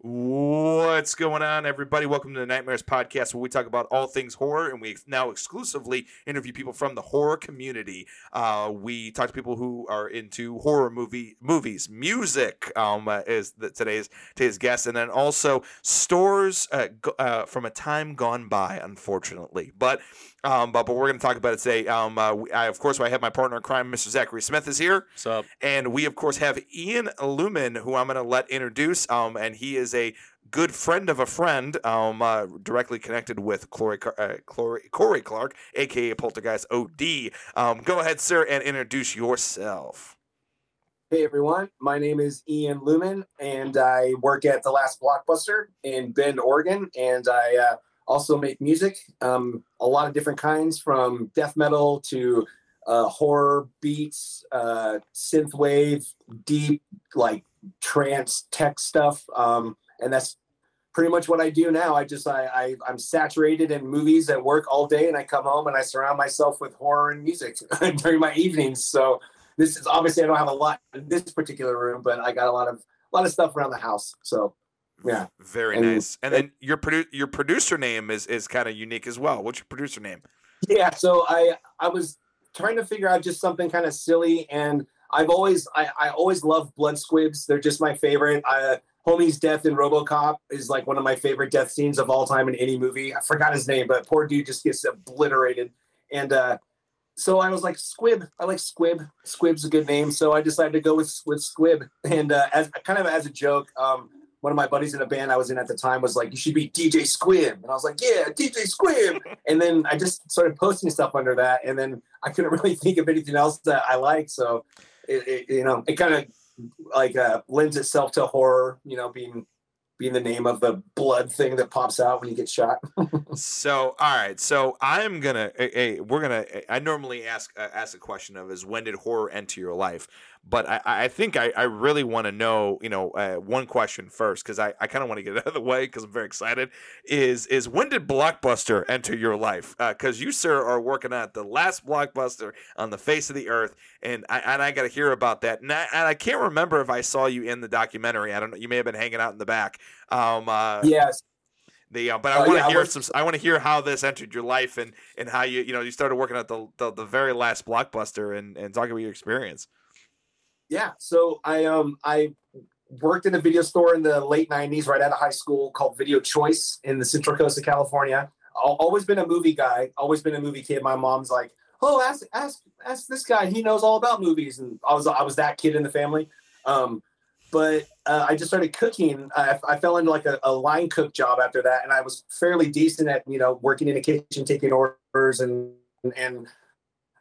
O What's going on, everybody? Welcome to the Nightmares Podcast, where we talk about all things horror, and we now exclusively interview people from the horror community. Uh, we talk to people who are into horror movie movies, music um, uh, is the, today's today's guest, and then also stores uh, uh, from a time gone by, unfortunately. But um, but, but we're going to talk about it today. Um, uh, I, of course, I have my partner in crime, Mr. Zachary Smith, is here. What's up? And we, of course, have Ian Lumen, who I'm going to let introduce. Um, and he is a good friend of a friend, um, uh, directly connected with Corey, uh, Corey, Corey Clark, aka Poltergeist OD. Um, go ahead, sir, and introduce yourself. Hey everyone, my name is Ian Lumen, and I work at the Last Blockbuster in Bend, Oregon, and I uh, also make music, um, a lot of different kinds, from death metal to uh, horror beats, uh, synth wave, deep like trance tech stuff, um, and that's pretty much what I do now. I just I, I I'm saturated in movies at work all day, and I come home and I surround myself with horror and music during my evenings. So this is obviously I don't have a lot in this particular room, but I got a lot of a lot of stuff around the house. So yeah. Very and, nice. And, then your produ- your producer name is is kind of unique as well. What's your producer name? Yeah, so I I was trying to figure out just something kind of silly and I've always I, I always love blood squibs. They're just my favorite. Uh, Homie's death in RoboCop is like one of my favorite death scenes of all time in any movie. I forgot his name, but poor dude just gets obliterated. And uh, so I was like, Squib. I like Squib. Squib's a good name, so I decided to go with with Squib. And uh, as kind of as a joke, um, one of my buddies in a band I was in at the time was like, "You should be DJ Squib," and I was like, "Yeah, DJ Squib." and then I just started posting stuff under that, and then I couldn't really think of anything else that I liked. So, it, it you know, it kind of like uh, lends itself to horror. You know, being being the name of the blood thing that pops out when you get shot. so, all right. So I'm gonna. Hey, we're gonna. I normally ask uh, ask a question of is when did horror enter your life? But I, I think I, I really want to know, you know, uh, one question first because I, I kind of want to get it out of the way because I'm very excited. Is is when did Blockbuster enter your life? Because uh, you, sir, are working at the last Blockbuster on the face of the earth, and I and I got to hear about that. And I, and I can't remember if I saw you in the documentary. I don't know. You may have been hanging out in the back. Um, uh, yes. The, uh, but I uh, want to yeah, hear was... some. I want to hear how this entered your life and, and how you you know you started working at the the, the very last blockbuster and and talking about your experience. Yeah. So I um I worked in a video store in the late 90s right out of high school called Video Choice in the Central Coast of California. I've always been a movie guy, always been a movie kid. My mom's like, "Oh, ask ask ask this guy. He knows all about movies." And I was I was that kid in the family. Um, but uh, I just started cooking. I, I fell into like a, a, line cook job after that, and I was fairly decent at you know working in a kitchen, taking orders, and and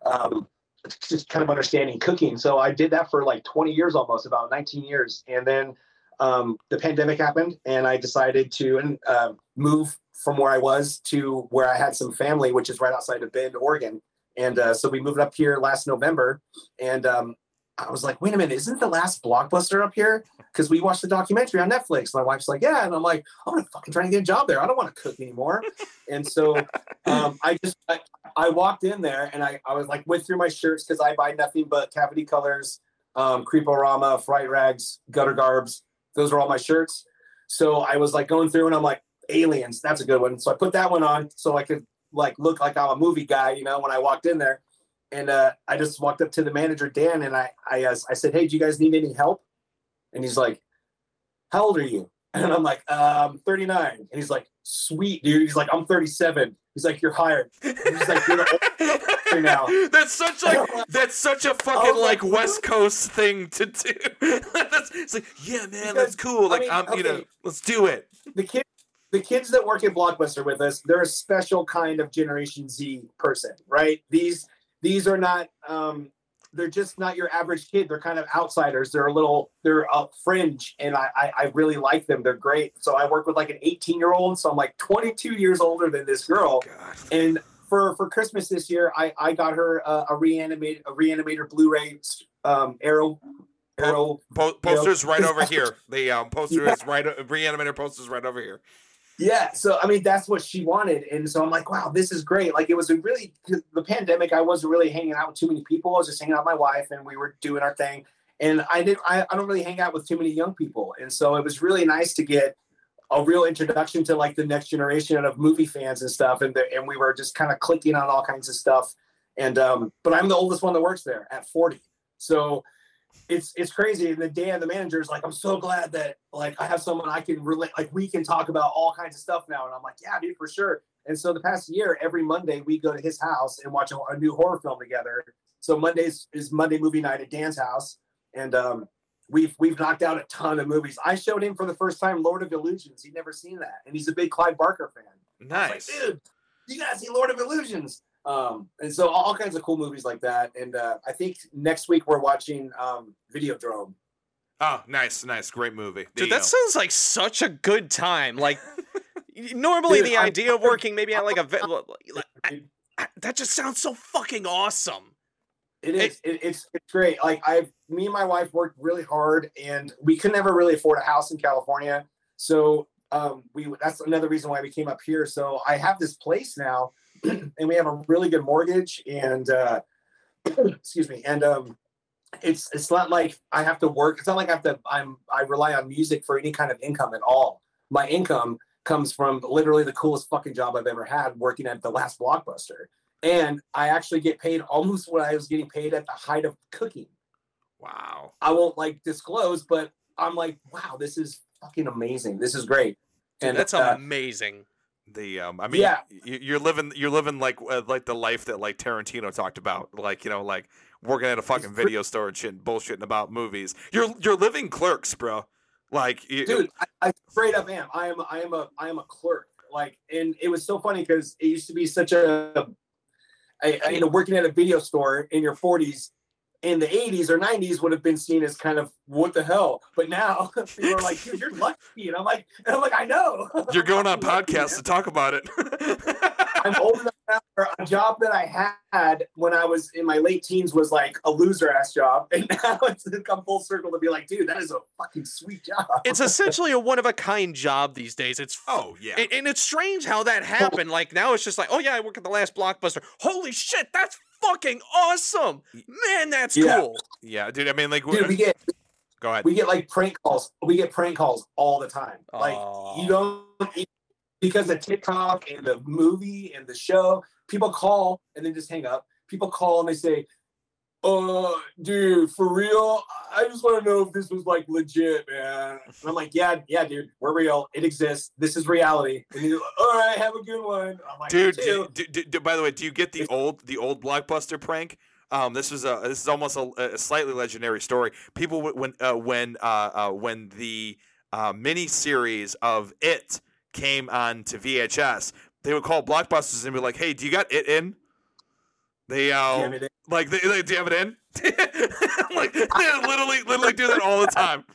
um, just kind of understanding cooking. So I did that for like 20 years almost, about 19 years. And then um, the pandemic happened and I decided to uh, move from where I was to where I had some family, which is right outside of Bend, Oregon. And uh, so we moved up here last November. And um, I was like, wait a minute, isn't the last blockbuster up here? Because we watched the documentary on Netflix. My wife's like, yeah. And I'm like, I'm gonna fucking try to get a job there. I don't want to cook anymore. and so um, I just I, I, walked in there and I, I was like went through my shirts because I buy nothing but cavity colors, um, Creeporama, Fright Rags, Gutter Garbs. Those are all my shirts. So I was like going through and I'm like, aliens, that's a good one. So I put that one on so I could like look like I'm a movie guy, you know, when I walked in there and uh, I just walked up to the manager Dan and I I uh, I said, "Hey, do you guys need any help?" And he's like, "How old are you?" And I'm like, um, 39. And he's like, "Sweet, dude." He's like, "I'm 37." He's like, "You're hired." And he's like, "You're the now." That's such like that's such a fucking like, like West Coast thing to do. that's, it's like, yeah, man, because, that's cool. Like, I mean, I'm, okay, you know, let's do it. The kid the kids that work at Blockbuster with us, they're a special kind of Generation Z person, right? These these are not um, they're just not your average kid. They're kind of outsiders. They're a little, they're a fringe, and I, I, I really like them. They're great. So I work with like an 18 year old, so I'm like 22 years older than this girl. God. And for for Christmas this year, I I got her a, a reanimate a reanimator Blu-ray um, Arrow. Arrow po- posters you know. right over here. The um, poster yeah. is right. Reanimator posters right over here. Yeah. So, I mean, that's what she wanted. And so I'm like, wow, this is great. Like, it was a really, the pandemic, I wasn't really hanging out with too many people. I was just hanging out with my wife and we were doing our thing. And I didn't, I, I don't really hang out with too many young people. And so it was really nice to get a real introduction to like the next generation of movie fans and stuff. And the, and we were just kind of clicking on all kinds of stuff. And um, but I'm the oldest one that works there at 40. So it's it's crazy. And the Dan, the manager, is like, I'm so glad that like I have someone I can relate, like we can talk about all kinds of stuff now. And I'm like, yeah, dude, for sure. And so the past year, every Monday we go to his house and watch a, a new horror film together. So Mondays is Monday movie night at Dan's house, and um, we've we've knocked out a ton of movies. I showed him for the first time Lord of Illusions. He'd never seen that, and he's a big Clive Barker fan. Nice, like, dude. You gotta see Lord of Illusions. Um, and so all kinds of cool movies like that. And uh, I think next week we're watching um, Videodrome. Oh, nice, nice, great movie. Dude, that sounds like such a good time. Like normally Dude, the I'm, idea of working maybe at like a like, that just sounds so fucking awesome. It is. It, it's it's great. Like I, me and my wife worked really hard, and we could never really afford a house in California. So um, we that's another reason why we came up here. So I have this place now, and we have a really good mortgage, and uh, excuse me, and um, it's it's not like I have to work. It's not like I have to. I'm I rely on music for any kind of income at all. My income comes from literally the coolest fucking job I've ever had, working at the last blockbuster and I actually get paid almost what I was getting paid at the height of cooking. Wow. I won't like disclose, but I'm like, wow, this is fucking amazing. This is great. Dude, and that's uh, amazing. The um, I mean, yeah, you're living, you're living like uh, like the life that like Tarantino talked about, like you know, like working at a fucking video store and shit, bullshitting about movies. You're you're living clerks, bro. Like, you, dude, I, I straight up am. I am I am a I am a clerk. Like, and it was so funny because it used to be such a I, I, you know, working at a video store in your 40s in the 80s or 90s would have been seen as kind of what the hell. But now people are like, dude, you're lucky. And I'm like, and I'm like, I know. You're going on podcasts to talk about it. I'm old enough a job that I had when I was in my late teens was like a loser ass job. And now it's come full circle to be like, dude, that is a fucking sweet job. It's essentially a one of a kind job these days. It's oh yeah. And, and it's strange how that happened. Like now it's just like, oh yeah, I work at the last blockbuster. Holy shit, that's fucking awesome. Man, that's yeah. cool. Yeah, dude. I mean, like, dude, we get go ahead. We get like prank calls. We get prank calls all the time. Like you don't because of TikTok and the movie and the show, people call and then just hang up. People call and they say, uh, dude, for real, I just want to know if this was like legit, man. And I'm like, yeah, yeah, dude, we're real. It exists. This is reality. And he's like, all right, have a good one. I'm like, dude, do, do, do, by the way, do you get the old the old blockbuster prank? Um, this is a this is almost a, a slightly legendary story. People when uh, when uh, uh, when the uh, mini series of it came on to VHS, they would call Blockbusters and be like, "Hey, do you got it in?" They uh, like they, they do you have it in? like they literally literally do that all the time.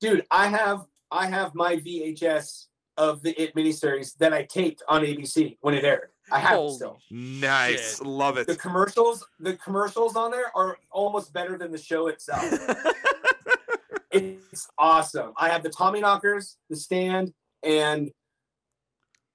Dude, I have I have my VHS of the It miniseries that I taped on ABC when it aired. I have it still. Nice, shit. love it. The commercials, the commercials on there are almost better than the show itself. it's awesome. I have the Tommyknockers, the stand, and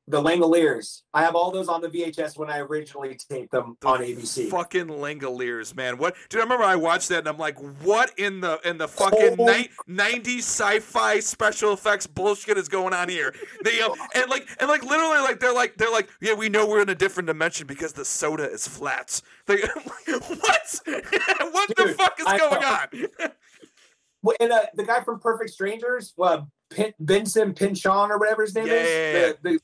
the Langoliers. I have all those on the VHS when I originally taped them the on ABC. Fucking Langoliers, man. What? Dude, I remember I watched that and I'm like, what in the in the fucking ni- 90s sci-fi special effects bullshit is going on here? They uh, and like and like literally like they're like they're like yeah we know we're in a different dimension because the soda is flat. Like, what? what Dude, the fuck is I going on? well, and uh, the guy from Perfect Strangers, uh, Pin- Bronson Pinchot or whatever his name yeah, is, yeah, yeah. The, the,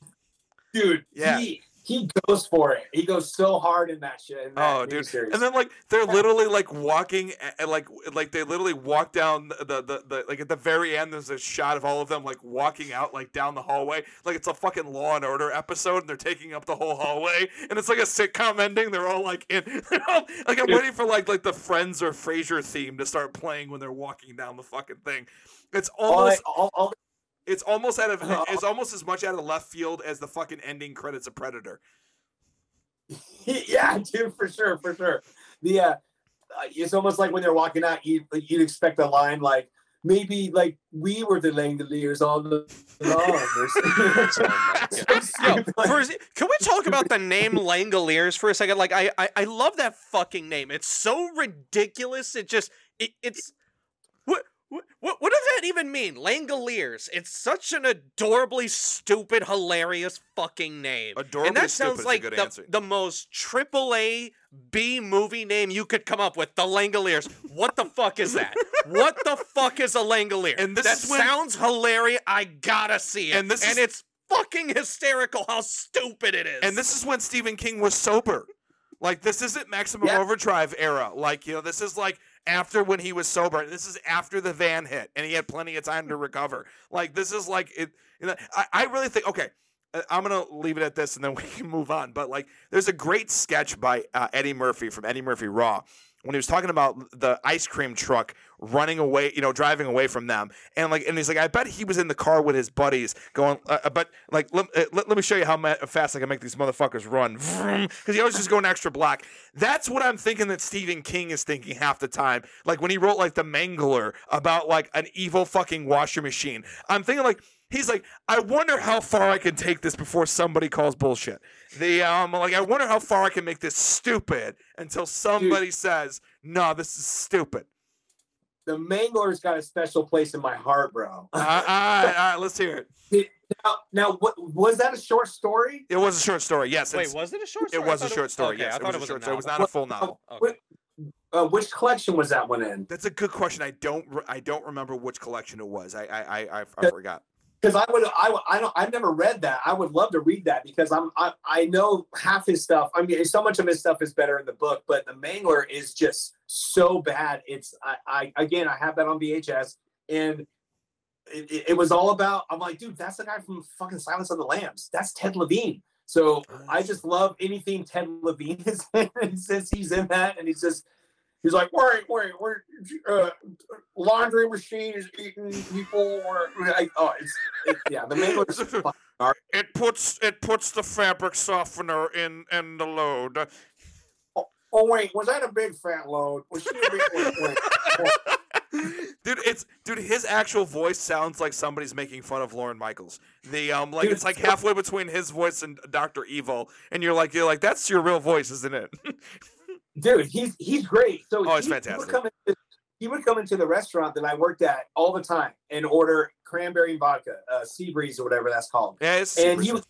dude. Yeah. He he goes for it. He goes so hard in that shit. In that oh, dude! Series. And then like they're literally like walking, and like like they literally walk down the, the the like at the very end. There's a shot of all of them like walking out like down the hallway, like it's a fucking Law and Order episode, and they're taking up the whole hallway, and it's like a sitcom ending. They're all like in, all, like I'm waiting for like like the Friends or Frasier theme to start playing when they're walking down the fucking thing. It's almost all, all, all it's almost out of it's almost as much out of left field as the fucking ending credits of Predator. yeah, dude, for sure, for sure. The uh, it's almost like when they're walking out, you you'd expect a line like maybe like we were the Langoliers all the Yo, first, can we talk about the name Langoliers for a second? Like, I, I I love that fucking name. It's so ridiculous. It just it, it's what What, does that even mean? Langoliers. It's such an adorably stupid, hilarious fucking name. Adorably and that stupid sounds is a like good the, answer. the most triple A B movie name you could come up with. The Langoliers. What the fuck is that? what the fuck is a Langolier? And this that when- sounds hilarious. I gotta see it. And this and is- it's fucking hysterical how stupid it is. And this is when Stephen King was sober. Like this isn't Maximum Yeah. Overdrive era. Like you know, this is like after when he was sober. This is after the van hit, and he had plenty of time to recover. Like this is like it. You know, I, I really think okay. uh, I'm gonna leave it at this, and then we can move on. But like, there's a great sketch by uh, Eddie Murphy from Eddie Murphy Raw when he was talking about the ice cream truck running away, you know, driving away from them, and like, and he's like, I bet he was in the car with his buddies going, uh, but like, let, uh, let, let me show you how fast I can make these motherfuckers run, because he always just going extra black. That's what I'm thinking that Stephen King is thinking half the time. Like when he wrote like the Mangler about like an evil fucking washing machine, I'm thinking like. He's like, I wonder how far I can take this before somebody calls bullshit. The um, like, I wonder how far I can make this stupid until somebody says, "No, this is stupid." The Mangler's got a special place in my heart, bro. all, right, all right, all right, let's hear it. now, now, what was that a short story? It was a short story. Yes, Wait, was it a short story? It was a short story. Okay, yes, I it was a it was short a story. It was novel. not a full novel. Okay. Uh, which collection was that one in? That's a good question. I don't. re- I don't remember which collection it was. I. I. I. I, I forgot. Because I would, I, I don't, I've never read that. I would love to read that because I'm, I, I know half his stuff. I mean, so much of his stuff is better in the book, but the Mangler is just so bad. It's, I, I again, I have that on VHS, and it, it, it was all about. I'm like, dude, that's the guy from fucking Silence of the Lambs. That's Ted Levine. So I just love anything Ted Levine is in, and since he's in that, and he's just. He's like, wait, wait, wait, uh, laundry machine is eating people, or like, oh, it's, it, yeah, the Mangler is It puts. It puts the fabric softener in in the load. Oh wait, was that a big fat load? Was she a big wait, wait. dude, it's dude. His actual voice sounds like somebody's making fun of Lorne Michaels. The um, like Dude, it's like halfway between his voice and Doctor Evil, and you're like, you're like, that's your real voice, isn't it? Dude, he's he's great. So Oh, he's he, He would, come into, he would come into the restaurant that I worked at all the time and order cranberry and vodka, uh, sea breeze or whatever that's called. yeah, it's and he was,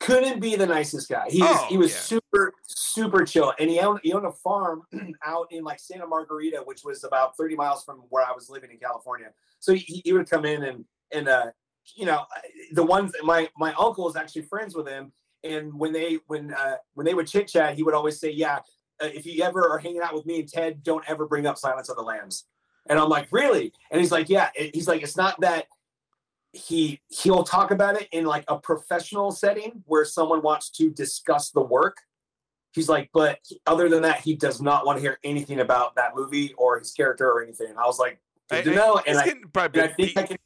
couldn't be the nicest guy. He was Oh, he was yeah. super super chill, and he owned he owned a farm out in like Santa Margarita, which was about thirty miles from where I was living in California. So he, he would come in and and uh, you know the ones my my uncle was actually friends with him, and when they when uh, when they would chit chat, he would always say, "Yeah, Uh, if you ever are hanging out with me and Ted, don't ever bring up Silence of the Lambs." And I'm like, "Really?" And he's like, "Yeah." He's like, "It's not that." he he'll talk about it in like a professional setting where someone wants to discuss the work he's like but other than that he does not want to hear anything about that movie or his character or anything and i was like good to know he's and I, getting and I think i can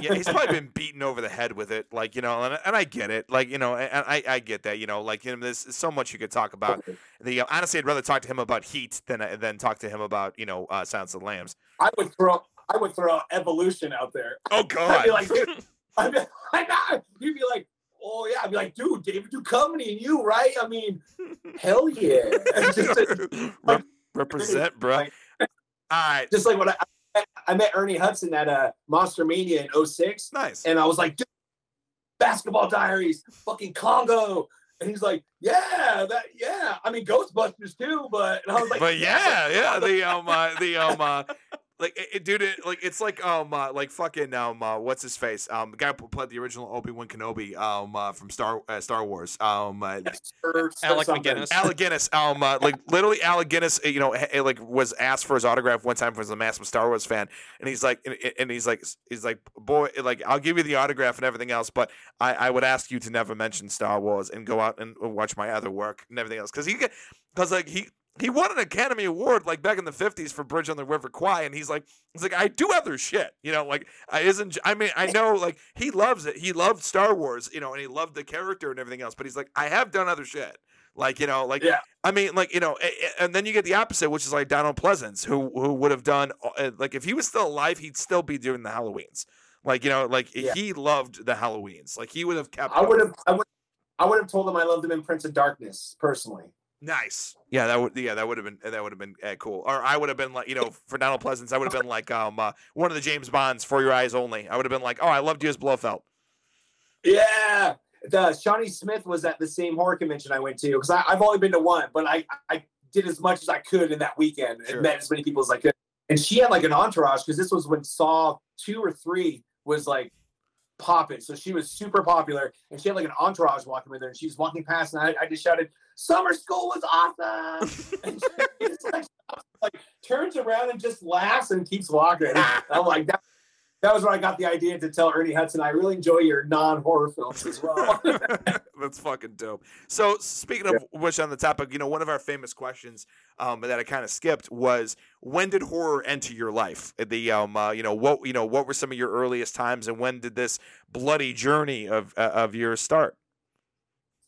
yeah, he's probably been beaten over the head with it, like you know, and, and I get it, like you know, and I I get that, you know, like you know, there's so much you could talk about. The uh, honestly, I'd rather talk to him about Heat than uh, than talk to him about you know uh, Silence of the Lambs. i would throw i would throw evolution out there Oh I'd God! be like, dude, I'd be, I'd you'd be like oh yeah i'd be like dude david Duchovny and you right i mean hell yeah just, Rep- represent, bro. All like- right, just like when I, I met ernie hudson at uh, monster mania in 06 nice. And I was like, basketball diaries, fucking Congo. And he's like, Yeah, that yeah. I mean Ghostbusters too, but and I was like, but yeah, yeah, the um, uh, the um, uh, like, it, it- dude, it, like it's like um, uh, like fucking um, uh, what's his face? Um, the guy who played the original Obi Wan Kenobi, um, uh, from Star uh, Star Wars, um, uh, Sir- Sir Alec something. McGinnis. Alec Guinness, um, uh, like literally Alec Guinness, uh, you know, h- like was asked for his autograph one time for a massive Star Wars fan, and he's like, and, and he's like, he's like, boy, like I'll give you the autograph and everything else, but I, I would ask you to never mention Star Wars and go out and watch my other work and everything else, because he, because like he. He won an Academy Award like back in the '50s for Bridge on the River Kwai, and he's like, he's like, I do other shit, you know, like I isn't. I mean, I know, like he loves it. He loved Star Wars, you know, and he loved the character and everything else. But he's like, I have done other shit, like you know, like Yeah. I mean, like you know, and then you get the opposite, which is like Donald Pleasence, who who would have done uh, like if he was still alive, he'd still be doing the Halloweens. Like you know, like Yeah. he loved the Halloweens. Like he would have kept. I would have I would I would have told him I loved him in Prince of Darkness personally. Nice. Yeah, that would yeah that would have been that would have been uh, cool. Or I would have been like you know for Donald Pleasence, I would have been like um uh, one of the James Bonds for your eyes only. I would have been like, oh, I loved you as Blofeld. Yeah, the Shawnee Smith was at the same horror convention I went to because I've only been to one, but I I did as much as I could in that weekend Sure. and met as many people as I could. And she had like an entourage because this was when Saw two or three was like popping, so she was super popular, and she had like an entourage walking with her, and she was walking past, and I, I just shouted, "Summer school was awesome!" and she just like, like turns around and just laughs and keeps walking. And I'm like that. That was when I got the idea to tell Ernie Hudson, I really enjoy your non-horror films as well. That's fucking dope. So speaking of which, on the topic, you know, one of our famous questions um, that I kind of skipped was when did horror enter your life? The um, uh, you know, what you know, what were some of your earliest times, and when did this bloody journey of uh, of yours start?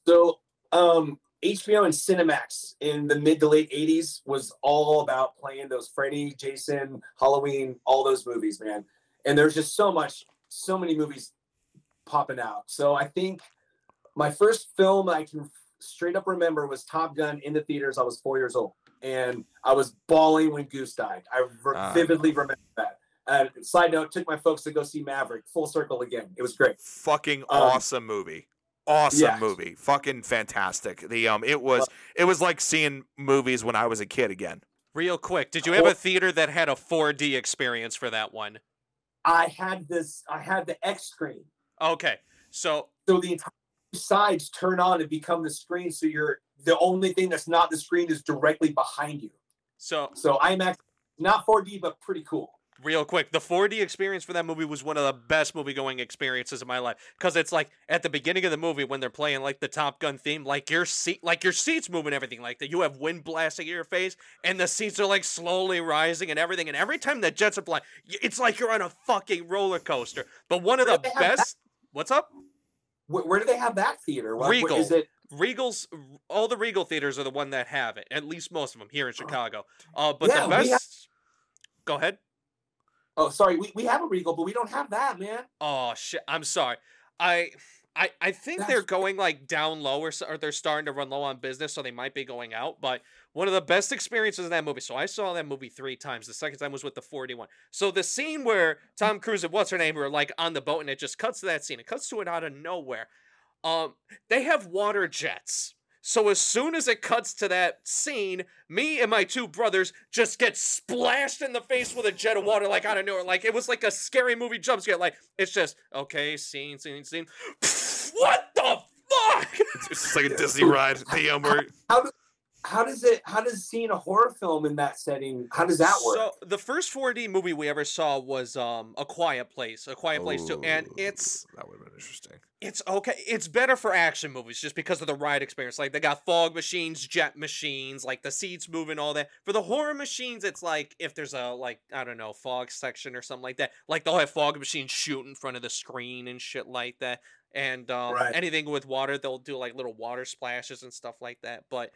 So um, HBO and Cinemax in the mid to late '80s was all about playing those Freddy, Jason, Halloween, all those movies, man. And there's just so much, so many movies popping out. So I think my first film I can straight up remember was Top Gun in the theaters. I was four years old, and I was bawling when Goose died. I re- Ah. vividly remember that. Uh, side note: took my folks to go see Maverick. Full circle again. It was great. Fucking Um, awesome movie. Awesome yeah. movie. Fucking fantastic. The um, it was it was like seeing movies when I was a kid again. Real quick, did you have a theater that had a 4D experience for that one? I had this. I had the X screen. Okay, so so the entire sides turn on and become the screen so you're the only thing that's not the screen is directly behind you so so imax not 4d but pretty cool real quick, the 4D experience for that movie was one of the best movie going experiences of my life because it's like at the beginning of the movie when they're playing like the Top Gun theme, like your seat, like your seats moving, everything like that. You have wind blasting in your face, and the seats are like slowly rising and everything. And every time the jets are flying, it's like you're on a fucking roller coaster. But one of Where the best. What's up? where, where do they have that theater What- what- Regal. is it Regal's all the Regal theaters are the one that have it. At least most of them here in Chicago. Uh, but Yeah, the best. have- Go ahead. Oh sorry we, we have a regal but we don't have that man Oh shit! I'm sorry. I I I think they're going like down low or, so- or they're starting to run low on business, so they might be going out. But one of the best experiences in that movie. So I saw that movie three times. The second time was with the 41. So the scene where Tom Cruise and what's her name were like on the boat, and it just cuts to that scene. It cuts to it out of nowhere. Um, they have water jets. So as soon as it cuts to that scene, me and my two brothers just get splashed in the face with a jet of water like out of nowhere. Like it was like a scary movie jump scare. Like it's just okay, scene, scene, scene. what the fuck? It's just like a Disney ride. The um, where how does it how does seeing a horror film in that setting how does that work So the first 4D movie we ever saw was um A Quiet Place, A Quiet Place 2, and it's that would have been interesting. it's okay. It's better for action movies just because of the ride experience. Like they got fog machines, jet machines, like the seats moving, all that. For the horror machines, it's like if there's a like I don't know fog section or something like that. Like they'll have fog machines shoot in front of the screen and shit like that. And um, Right. anything with water, they'll do like little water splashes and stuff like that. But it,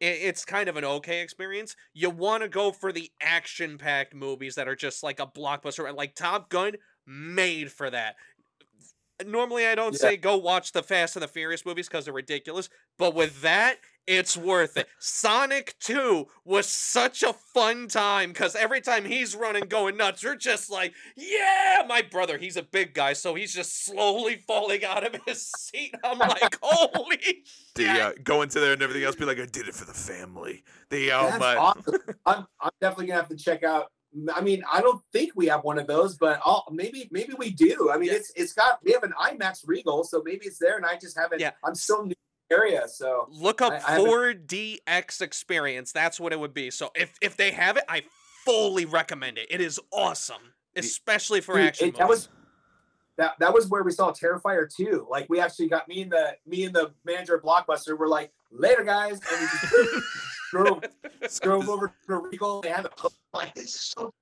it's kind of an okay experience. You want to go for the action-packed movies that are just like a blockbuster, like Top Gun, made for that normally I don't Yeah. say go watch the Fast and the Furious movies because they're ridiculous, but with that, it's worth it. Sonic 2 was such a fun time because every time he's running, going nuts, you're just like, yeah, my brother, he's a big guy, so he's just slowly falling out of his seat. I'm like, holy The uh, go into there and everything else. Be like, I did it for the family. The um, That's uh, awesome. I'm, I'm definitely gonna have to check out. I mean, I don't think we have one of those, but I'll, maybe maybe we do. I mean, Yeah. it's it's got we have an IMAX Regal, so maybe it's there, and I just haven't. Yeah. I'm still new to the area, so Look up I- I 4DX experience. That's what it would be. So if, if they have it, I fully recommend it. It is awesome, especially for Dude, action it- that was that that was where we saw Terrifier 2. Like we actually got me and the me and the manager of Blockbuster were like, later guys, and we just drove, drove over to Regal. They had a like this is so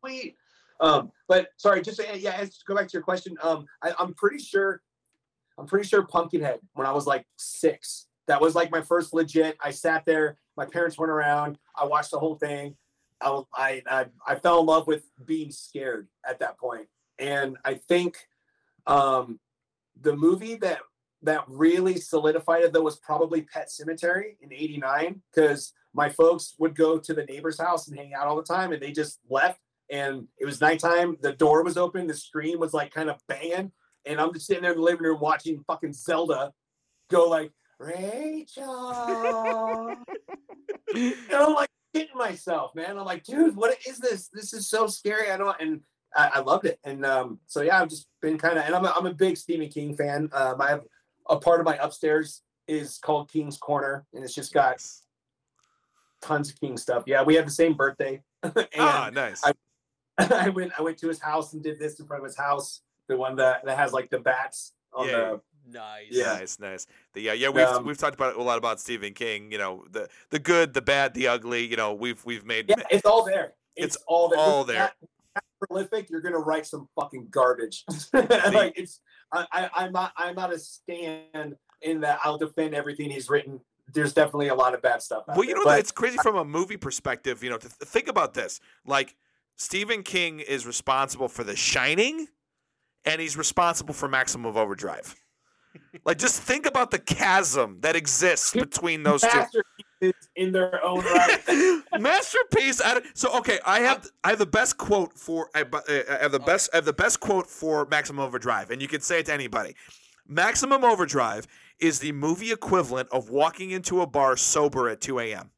sweet. Um, but sorry, just uh, yeah, go back to your question. Um, I, I'm pretty sure, I'm pretty sure Pumpkinhead when I was like six. That was like my first legit. I sat there. My parents went around. I watched the whole thing. I I I, I fell in love with being scared at that point, and I think um, the movie that that really solidified it though was probably Pet Sematary in '89 because my folks would go to the neighbor's house and hang out all the time, and they just left. And it was nighttime. The door was open. The screen was like kind of banging, and I'm just sitting there in the living room watching fucking Zelda go like Rachel. and I'm like hitting myself, man. I'm like, dude, what is this? This is so scary. I don't and I, I loved it. And um, so yeah, I've just been kind of and I'm a, I'm a big Stephen King fan. Um, I have a part of my upstairs is called King's Corner, and it's just got tons of King stuff. Yeah, we have the same birthday. and ah, nice. I, I went I went to his house and did this in front of his house. The one that, that has like the bats on Yeah. the Nice. Yeah. Nice, nice. The, yeah, yeah, we've Um, we've talked about a lot about Stephen King. You know, the the good, the bad, the ugly. You know, we've we've made. Yeah, it's all there. It's, It's all there. all there. That, that prolific, you're gonna write some fucking garbage. like it's, I, I, I'm not, I'm not a stand in that. I'll defend everything he's written. There's definitely a lot of bad stuff. Out Well, you there, know, but it's crazy from a movie perspective. You know, to th- think about this. Like, Stephen King is responsible for The Shining, and he's responsible for Maximum Overdrive. like, just think about the chasm that exists between those two. in their own right. masterpiece. So okay, I have I have the best quote for I, I have the best I have the best quote for Maximum Overdrive, and you can say it to anybody. Maximum Overdrive is the movie equivalent of walking into a bar sober at 2 a.m.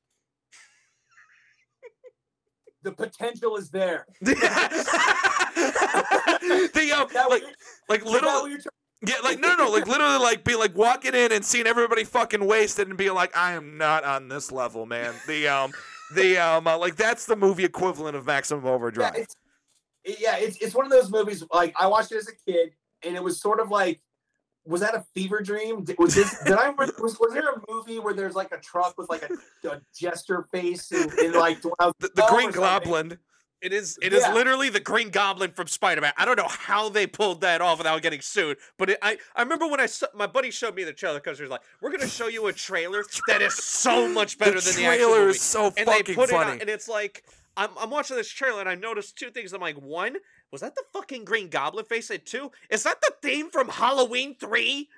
the potential is there. the, um, like, like is that literally, what you're trying- yeah, like no, no, like literally, like be like walking in and seeing everybody fucking wasted and being like, I am not on this level, man. The um, the um, uh, like that's the movie equivalent of Maximum yeah, Overdrive. it's, yeah, it's it's one of those movies. Like I watched it as a kid, and it was sort of like, was that a fever dream? Did- Was this? did I? Was, was there a movie where there's like a truck with like a, a jester face and, and like when I was the, the Green? Goblin. It is. It is Yeah. literally the Green Goblin from Spider-Man. I don't know how they pulled that off without getting sued, but it, I I remember when I saw, my buddy showed me the trailer because he was like, "We're gonna show you a trailer that is so much better the than the actual trailer is so and they fucking put it funny. on, and it's like I'm I'm watching this trailer and I noticed two things. I'm like, one, was that the fucking Green Goblin face? And two, is that the theme from Halloween Three?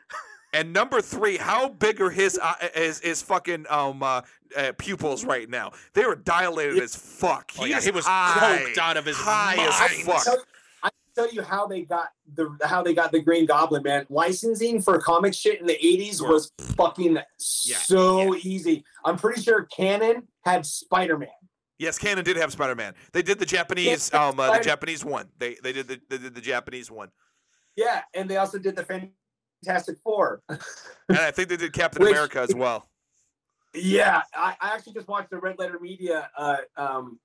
And number three, how big are his uh, is is fucking um uh, uh, pupils right now? They were dilated as fuck. Oh, He, yeah, he was high, coked out of his high mind. as fuck. tell, I can tell you how they got the how they got the Green Goblin, man. Licensing for comic shit in the '80s was fucking so easy. I'm pretty sure Cannon had Spider Man. Yes, Cannon did have Spider Man. They did the Japanese Yeah, um uh, the Japanese one. They they did the they did the Japanese one, Yeah, and they also did the Fantastic Four. and I think they did Captain Which- America as well. Yeah, I, I actually just watched the Red Letter Media uh, um,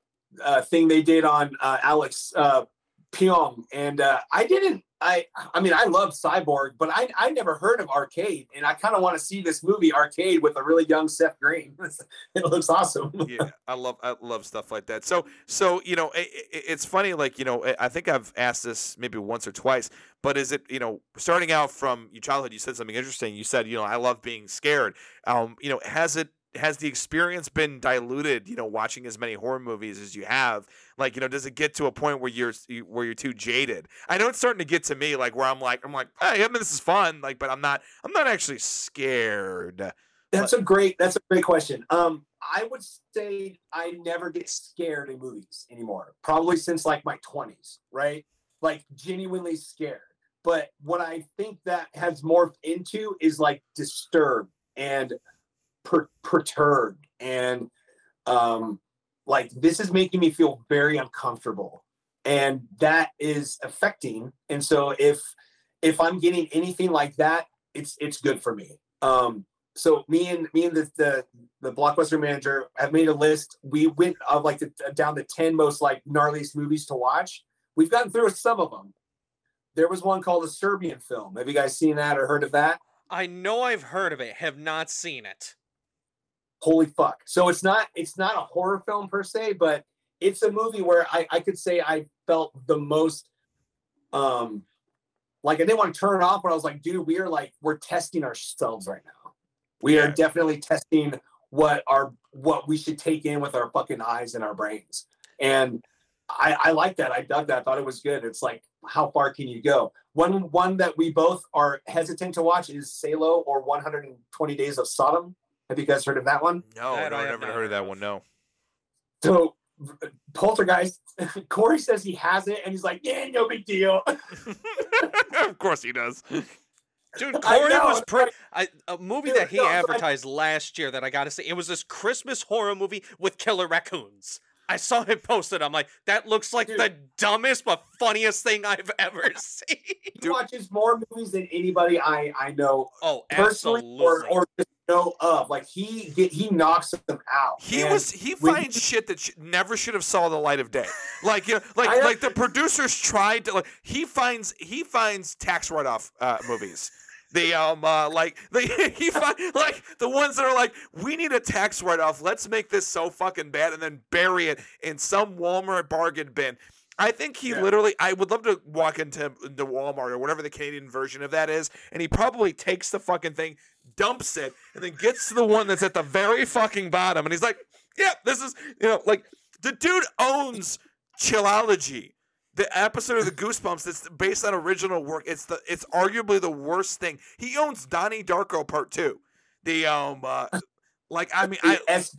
uh, thing they did on uh, Alex uh, Pyun, and uh, I didn't. I I mean, I love Cyborg, but I I never heard of Arcade, and I kind of want to see this movie Arcade with a really young Seth Green. it looks awesome. yeah, I love I love stuff like that. So so you know, i i it's funny. Like you know, I think I've asked this maybe once or twice. But is it you know, starting out from your childhood, you said something interesting. You said you know, I love being scared. Um, you know, has it has the experience been diluted? You know, watching as many horror movies as you have, like you know, does it get to a point where you're where you're too jaded? I know it's starting to get to me, like where I'm like I'm like, hey, I mean, this is fun, like, but I'm not I'm not actually scared. That's a great. That's a great question. Um, I would say I never get scared in movies anymore. Probably since like my twenties, right? Like genuinely scared. But what I think that has morphed into is like disturbed and per- perturbed, and um, like this is making me feel very uncomfortable, and that is affecting. And so if if I'm getting anything like that, it's it's good for me. Um, so me and me and the, the the blockbuster manager have made a list. We went of like the, down the ten most like gnarliest movies to watch. We've gotten through some of them. There was one called a Serbian film. Have you guys seen that or heard of that? I know I've heard of it, have not seen it. Holy fuck! So it's not it's not a horror film per se, but it's a movie where I I could say I felt the most um like I didn't want to turn it off, but I was like, dude, we are like we're testing ourselves right now. We Yeah. are definitely testing what our what we should take in with our fucking eyes and our brains. And I, I like that. I dug that. I thought it was good. It's like how far can you go? One one that we both are hesitant to watch is Salo or 120 Days of Sodom. Have you guys heard of that one? No, That no, I I have never not heard of that one. No. So Poltergeist, Corey says he has it, and he's like, "Yeah, no big deal." of course he does. Dude, I Corey know, was pretty. I, a movie Dude, that he no, so I- advertised last year that I gotta say, it was this Christmas horror movie with killer raccoons. I saw him posted. I'm like, that looks like Dude. the dumbest but funniest thing I've ever seen. He watches more movies than anybody I I know Oh, personally absolutely. or or just know of. Like he get he knocks them out. He was he when finds shit that sh- never should have saw the light of day. Like you know, like I like the producers tried to like he finds he finds tax write off uh, movies. The um uh, like the he find, like the ones that are like we need a tax write off. Let's make this so fucking bad and then bury it in some Walmart bargain bin. I think he Yeah. literally. I would love to walk into the Walmart or whatever the Canadian version of that is, and he probably takes the fucking thing, dumps it, and then gets to the one that's at the very fucking bottom, and he's like, "Yeah, this is you know like the dude owns Chillology." The episode of the Goosebumps that's based on original work. It's the it's arguably the worst thing. He owns Donnie Darko Part Two. The um uh, like I mean I S-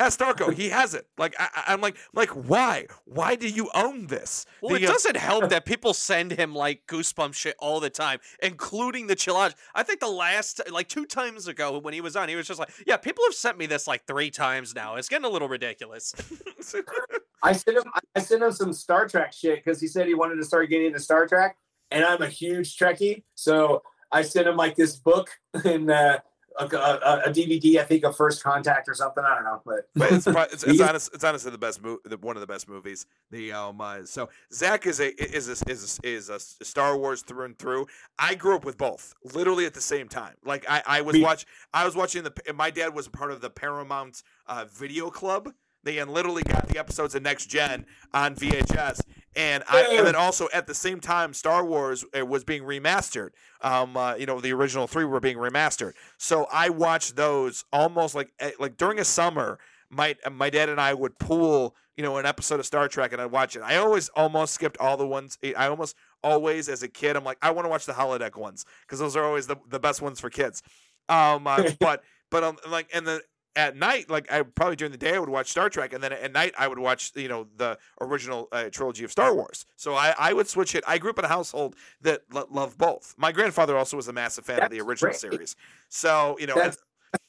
S Darko he has it. Like I, I- I'm like like why why do you own this? Well, The, it uh, doesn't help that people send him like goosebump shit all the time, including the chillage. I think the last, like two times ago when he was on, he was just like, "Yeah, people have sent me this like three times now. It's getting a little ridiculous." I sent him I sent him some Star Trek shit because he said he wanted to start getting into Star Trek, and I'm a huge Trekkie, so I sent him like this book and uh, a, a, a DVD, I think, of First Contact or something. I don't know, but but it's, it's, it's, honest, it's honestly the best movie, one of the best movies. The um, uh, so Zach is a is a, is a, is a Star Wars through and through. I grew up with both, literally at the same time. Like I, I was watch, I was watching the. My dad was a part of the Paramount uh, Video Club. They and literally got the episodes of Next Gen on VHS, and I and then also at the same time, Star Wars uh, was being remastered. Um, uh, you know, the original three were being remastered, so I watched those almost like eh, like during a summer. My my dad and I would pool, you know, an episode of Star Trek, and I'd watch it. I always almost skipped all the ones. eh, I almost always, as a kid, I'm like, I want to watch the holodeck ones because those are always the, the best ones for kids. Um, uh, but but um, like and then at night, like I probably during the day I would watch Star Trek, and then at night I would watch you know the original uh, trilogy of Star Wars. So I, I would switch it. I grew up in a household that lo- loved both. My grandfather also was a massive fan of the original great. series. So you know, That's-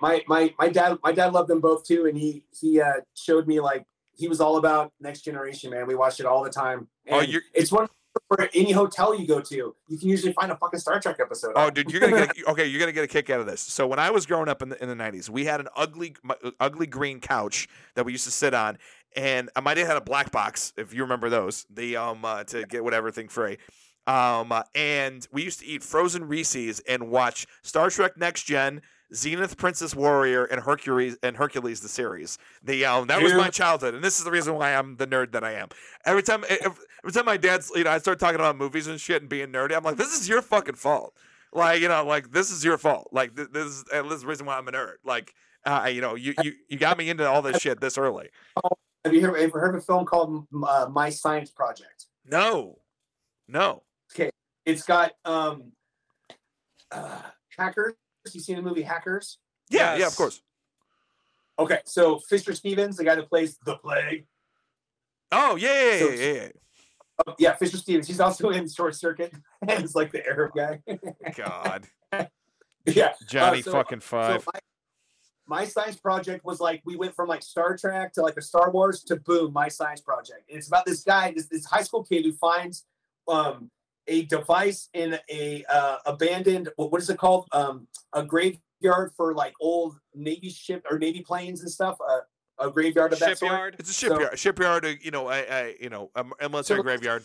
my my my dad my dad loved them both too, and he he uh, showed me like he was all about Next Generation. Man, we watched it all the time. Oh, And you're- it's one for any hotel you go to, you can usually find a fucking Star Trek episode. Oh, dude, you're gonna get okay. You're gonna get a kick out of this. So when I was growing up in the in the '90s, we had an ugly, ugly green couch that we used to sit on, and my dad had a black box, if you remember those, the um uh, to get whatever thing free. Um, uh, and we used to eat frozen Reese's and watch Star Trek Next Gen, Xena Princess Warrior, and Hercules and Hercules the series. The um that was my childhood, and this is the reason why I'm the nerd that I am. Every time, ev- every time my dad's, you know, I start talking about movies and shit and being nerdy, I'm like, this is your fucking fault. Like, you know, like this is your fault. Like th- this is, this is the reason why I'm a nerd. Like, uh, you know, you, you you got me into all this shit this early. Have you heard, ever heard of a film called uh, My Science Project? No, no. Okay, it's got um, uh, hackers. You seen the movie Hackers? Yeah, yeah, of course. Okay, so Fisher Stevens, the guy that plays the Plague. Oh yeah, yeah, So- yeah, yeah, yeah. Oh, yeah, Fisher Stevens. He's also in Short Circuit, and it's like the Arab guy. God, yeah, Johnny so- fucking five. So my, my science project was like we went from like Star Trek to like a Star Wars to boom, my science project. And it's about this guy, this, this high school kid who finds um, a device in a uh, abandoned what, what is it called? Um, a graveyard for like old Navy ship or Navy planes and stuff. Uh, a graveyard of that sort. Shipyard. it's a shipyard, shipyard. uh, You know, I, I, you know, a, a military So- graveyard.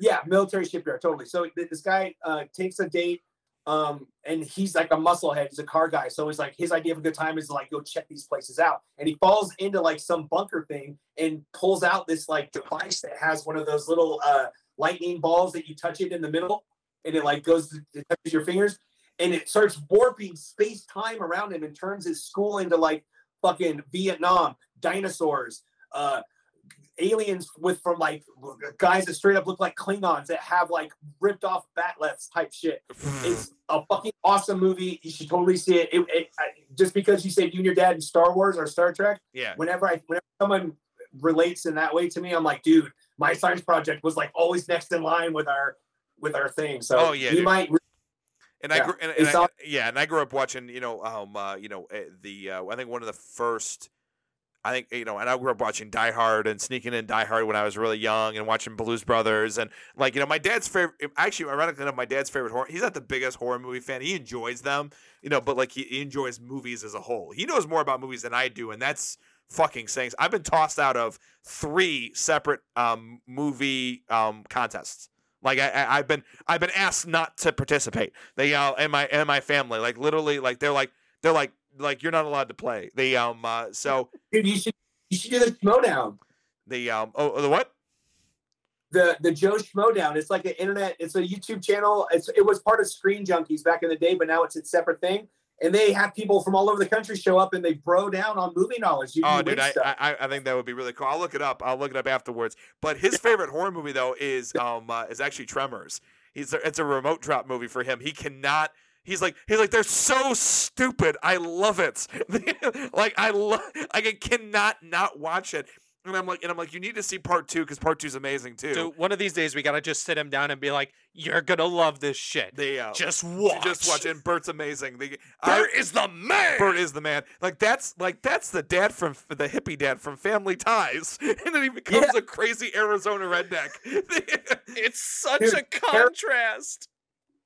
Yeah, military shipyard, totally. So this guy uh, takes a date, um, and he's like a musclehead. He's a car guy, so he's like his idea of a good time is to like go check these places out. And he falls into like some bunker thing and pulls out this like device that has one of those little uh, lightning balls that you touch it in the middle, and it like goes it touches your fingers, and it starts warping space time around him and turns his school into like fucking Vietnam, dinosaurs, uh, aliens with from like guys that straight up look like Klingons that have like ripped off bat'leths type shit. It's a fucking awesome movie. You should totally see it. it, it I, just because you said you and your dad in Star Wars or Star Trek, yeah. whenever I whenever someone relates in that way to me, I'm like, dude, my science project was like always next in line with our with our thing. So Oh, yeah, you dude. might And I Yeah. grew, and, and I, yeah, and I grew up watching, you know, um, uh, you know, uh, the uh, I think one of the first, I think you know, and I grew up watching Die Hard and sneaking in Die Hard when I was really young and watching Blues Brothers and like you know, my dad's favorite. Actually, ironically enough, my dad's favorite horror. He's not the biggest horror movie fan. He enjoys them, you know, but like he, he enjoys movies as a whole. He knows more about movies than I do, and that's fucking saying. I've been tossed out of three separate um movie um contests. Like I, I, I've been, I've been asked not to participate. They, uh, and my, and my family, like literally, like they're like, they're like, like you're not allowed to play. They, um, uh, so dude, you should you should do the Schmoedown. the, um, oh, the what? The the Joe Schmoedown. It's like an internet. It's a YouTube channel. It's it was part of Screen Junkies back in the day, but now it's a separate thing. And they have people from all over the country show up and they bro down on movie knowledge. You, Oh, dude, I. I, I think that would be really cool. I'll look it up. I'll look it up afterwards. But his favorite horror movie though is, um, uh, is actually Tremors. He's, a, it's a remote drop movie for him. He cannot. He's like, he's like, they're so stupid. I love it. like, I love, like, I cannot not watch it. And I'm like, and I'm like, you need to see part two because part two is amazing too. Dude, one of these days we gotta just sit him down and be like, "You're gonna love this shit. They uh, just watch. just watch it. And Bert's amazing. They, Bert I- is the man. Bert is the man. Like that's like that's the dad from the hippie dad from Family Ties, and then he becomes a crazy Arizona redneck. It's such Dude, a contrast.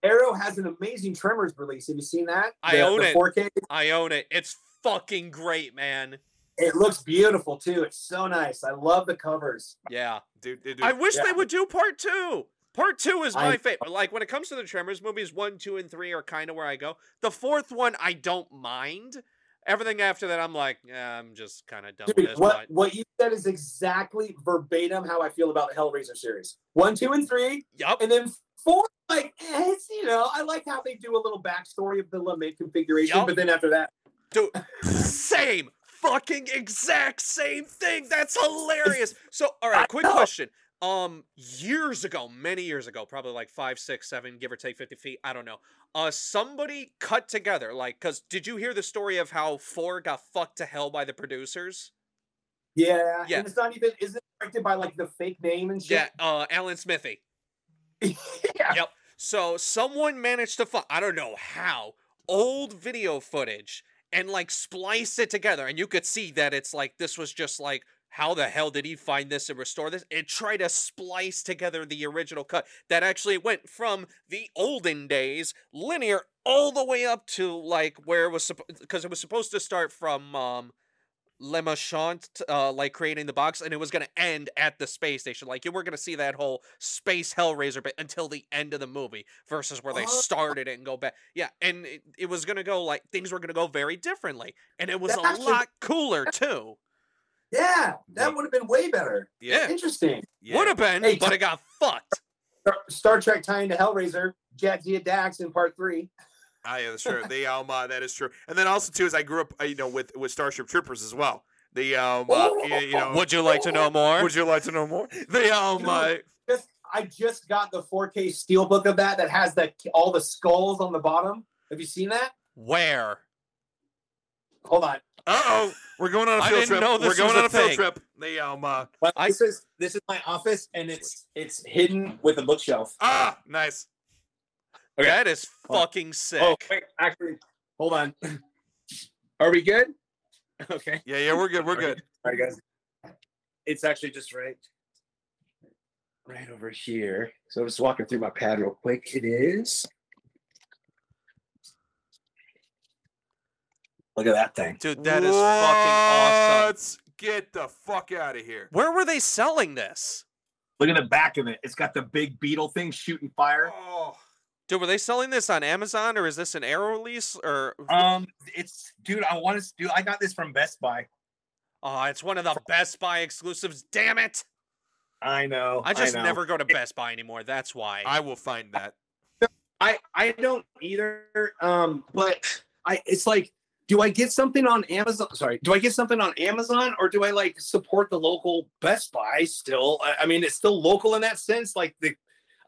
Arrow has an amazing Tremors release. Have you seen that? I The- own the it. 4K. I own it. It's fucking great, man. It looks beautiful too. It's so nice. I love the covers. Yeah. dude, dude, dude, I wish they would do part two. Part two is I- my favorite. Like when it comes to the Tremors movies, one, two, and three are kind of where I go. The fourth one, I don't mind. Everything after that, I'm like, yeah, I'm just kind of done with Dude, this. what But what you said is exactly verbatim how I feel about the Hellraiser series. One, two, and three, yup. and then four. Like eh, it's you know I like how they do a little backstory of the Lament configuration, Yup. but then after that, Dude, same fucking exact same thing. That's hilarious. So, all right, quick question. Um, years ago, many years ago, probably like five, six, seven, give or take fifty feet. I don't know. Uh, somebody cut together like, cause did you hear the story of how four got fucked to hell by the producers? yeah, Yeah. and it's not even isn't it directed by like the fake name and shit? Yeah, uh, Alan Smithee. yeah. Yep. So someone managed to find, I don't know how, old video footage and like splice it together. And you could see that it's like, this was just like, how the hell did he find this and restore this? And try to splice together the original cut that actually went from the olden days, linear, all the way up to like where it was supposed, because it was supposed to start from, um, Lemarchand, uh, like creating the box, and it was gonna end at the space station. Like you were gonna see that whole space Hellraiser bit until the end of the movie, versus where they Oh. started it and go back. Yeah, and it, it was gonna go like things were gonna go very differently, and it was That a actually- lot cooler too. Yeah, that Wait. would have been way better. yeah, Interesting. yeah. Would have been, Hey, but t- it got fucked. Star, Star Trek tying to Hellraiser, Jadzia Dax in part three. Ah, yeah, that's true. The um, uh, that is true. And then also too is I grew up, uh, you know, with with Starship Troopers as well. The um, uh, you, you know, Would you like to know more? would you like to know more? The um, uh, Just, I just got the 4K steelbook of that that has the all the skulls on the bottom. Have you seen that? Where? Hold on. uh oh, we're going on a field didn't trip. know we're going was on a a field thing. trip. The um, uh, Well, I- this is this is my office, and it's it's hidden with a bookshelf. ah, nice. Okay. That is Hold on. fucking sick. Oh wait, actually, hold on. Are we good? Okay. Yeah, yeah, we're good. We're good. All right, guys. It's actually just right, right over here. So I'm just walking through my pad real quick. It is. Look at that thing. Dude, that is fucking awesome. Let's get the fuck out of here. Where were they selling this? Look at the back of it. It's got the big beetle thing shooting fire. Oh, Dude, were they selling this on Amazon or is this an Arrow release or Um, it's dude. I want to do. I got this from Best Buy. Oh, it's one of the Best Buy exclusives. Damn it. I know. I just know. never go to Best Buy anymore. That's why. I will find that. I I don't either. Um, but I it's like do I get something on Amazon? Sorry, do I get something on Amazon or do I like support the local Best Buy still? I, I mean, it's still local in that sense. Like the,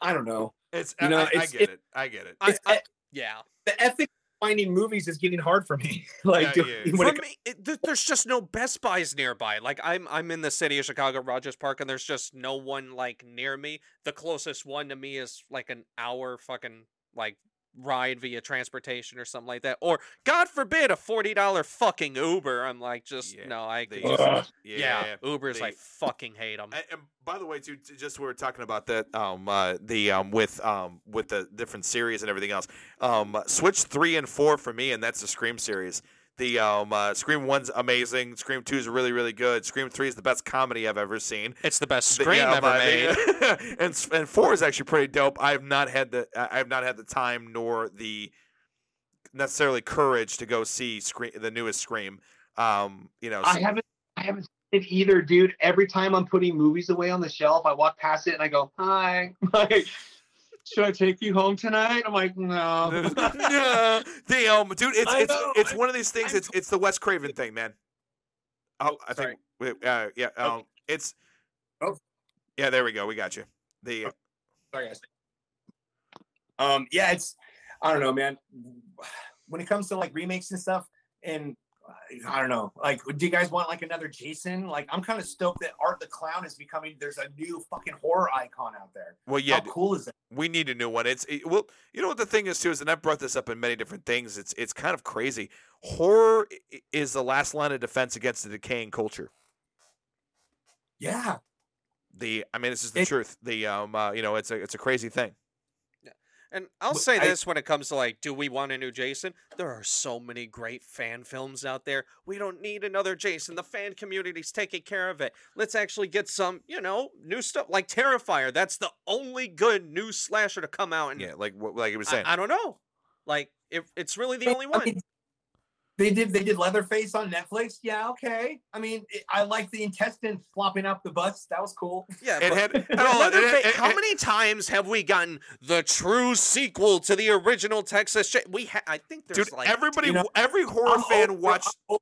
I don't know. It's You I, know, I, I get it- it. I get it. I, It's, I, yeah. the ethic of finding movies is getting hard for me. like, Yeah, do- yeah. For it- me, it, there's just no Best Buys nearby. Like I'm, I'm in the city of Chicago, Rogers Park, and there's just no one like near me. The closest one to me is like an hour fucking like ride via transportation or something like that. Or God forbid a forty dollar fucking Uber. I'm like, just Yeah, no, I they just- just, yeah, yeah, yeah. Ubers, I fucking hate them. And, and by the way, too, just we were talking about that, um, uh, the um, with um, with the different series and everything else. Um, Switch three and four for me, and that's the Scream series. The um, uh, Scream one's amazing. Scream two is really really good. Scream three is the best comedy I've ever seen. It's the best The- Scream yeah, ever but made. and and four is actually pretty dope. I have not had the I have not had the time nor the necessarily courage to go see Scream the newest Scream. Um, you know, I haven't, I haven't seen it either, dude. Every time I'm putting movies away on the shelf, I walk past it and I go, "Hi, like, should I take you home tonight?" I'm like, "No." no, the um, dude, it's I it's know, it's one of these things. It's it's the Wes Craven thing, man. Oh, I sorry. think, wait, uh, yeah, um, it's. Oh. Yeah, there we go. We got you. The Sorry, guys. Um, yeah, it's I don't know, man. When it comes to like remakes and stuff, and uh, I don't know, like, do you guys want like another Jason? Like, I'm kind of stoked that Art the Clown is becoming. There's a new fucking horror icon out there. well, yeah, How cool is that? we need a new one. It's it, well, you know what the thing is too is, and I've brought this up in many different things. It's it's kind of crazy. Horror is the last line of defense against the decaying culture. Yeah, The I mean, this is the It- truth. The um, uh, you know, it's a it's a crazy thing. And I'll But say I- this when it comes to like, do we want a new Jason? There are so many great fan films out there. We don't need another Jason. The fan community's taking care of it. Let's actually get some, you know, new stuff like Terrifier. That's the only good new slasher to come out. And Yeah, like what like you were I, saying. I don't know. Like, it, it's really the I- only I one. mean, they did they did Leatherface on Netflix. Yeah, okay. I mean, it, I like the intestines flopping up the butts. That was cool. yeah, it but- had but no, it- Leatherface- it- how it- many times have we gotten the true sequel to the original Texas? Cha- we, ha- I think there's dude like everybody you know, every horror I'm fan over- watched I'm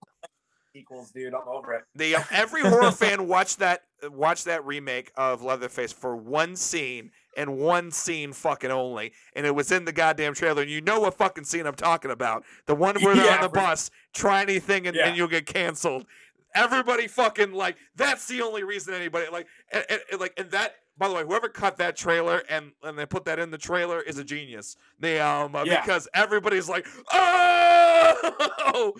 sequels, dude. I'm over it. the every horror fan watched that watched that remake of Leatherface for one scene and one scene fucking only, and it was in the goddamn trailer. And you know what fucking scene I'm talking about? The one where they're Yeah, on the bus, try anything and, Yeah. and you'll get canceled. Everybody fucking like that's the only reason anybody like and, and- and, like and that. By the way, whoever cut that trailer and and they put that in the trailer is a genius. They um uh, Yeah. because everybody's like oh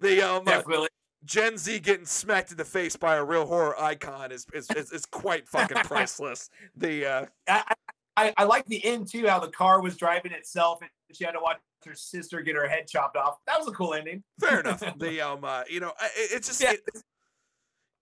the um uh, Definitely. Gen Z getting smacked in the face by a real horror icon is is, is, is quite fucking priceless. The uh, I, I, I like the end too, how the car was driving itself and she had to watch her sister get her head chopped off. That was a cool ending. fair enough. The um, uh, you know, it, it's just Yeah. it,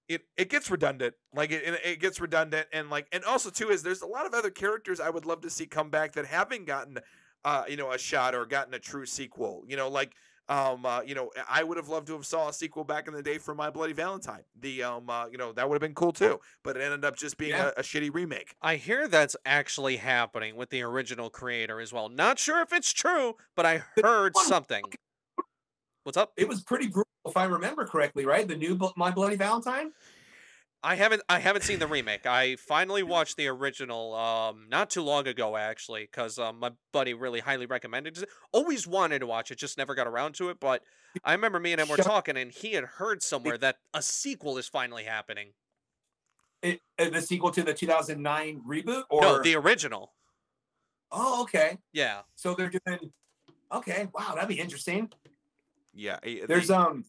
it it gets redundant. Like it, it it gets redundant, and like and also too is there's a lot of other characters I would love to see come back that haven't gotten, uh, you know, a shot or gotten a true sequel. You know, like. Um, uh, you know, I would have loved to have saw a sequel back in the day for My Bloody Valentine. The um, uh, you know, that would have been cool too. But it ended up just being Yeah. a, a shitty remake. I hear that's actually happening with the original creator as well. Not sure if it's true, but I heard something. What's up? It was pretty brutal, if I remember correctly, right? The new My Bloody Valentine. I haven't I haven't seen the remake. I finally watched the original um not too long ago actually cuz um, my buddy really highly recommended it. Always wanted to watch it, just never got around to it, but I remember me and him were talking and he had heard somewhere that a sequel is finally happening. It, uh, the sequel to the 2009 reboot, or no, the original. oh, okay. Yeah. So they're doing. Okay, wow, that'd be interesting. Yeah, There's the- um,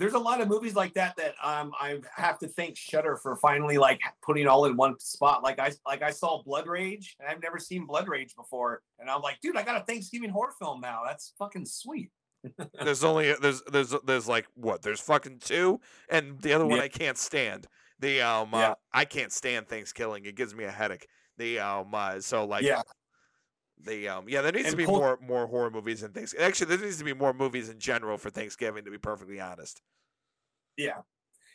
there's a lot of movies like that that um I have to thank Shudder for finally like putting all in one spot. Like I like I saw Blood Rage, and I've never seen Blood Rage before, and I'm like, dude, I got a Thanksgiving horror film now. That's fucking sweet. there's only there's there's there's like what there's fucking two and the other one Yeah. I can't stand. The um uh, I can't stand Thanksgiving. It gives me a headache. The um uh, so like yeah, the um yeah there needs to be Cold- more more horror movies and things Actually, there needs to be more movies in general for Thanksgiving. To be perfectly honest. yeah.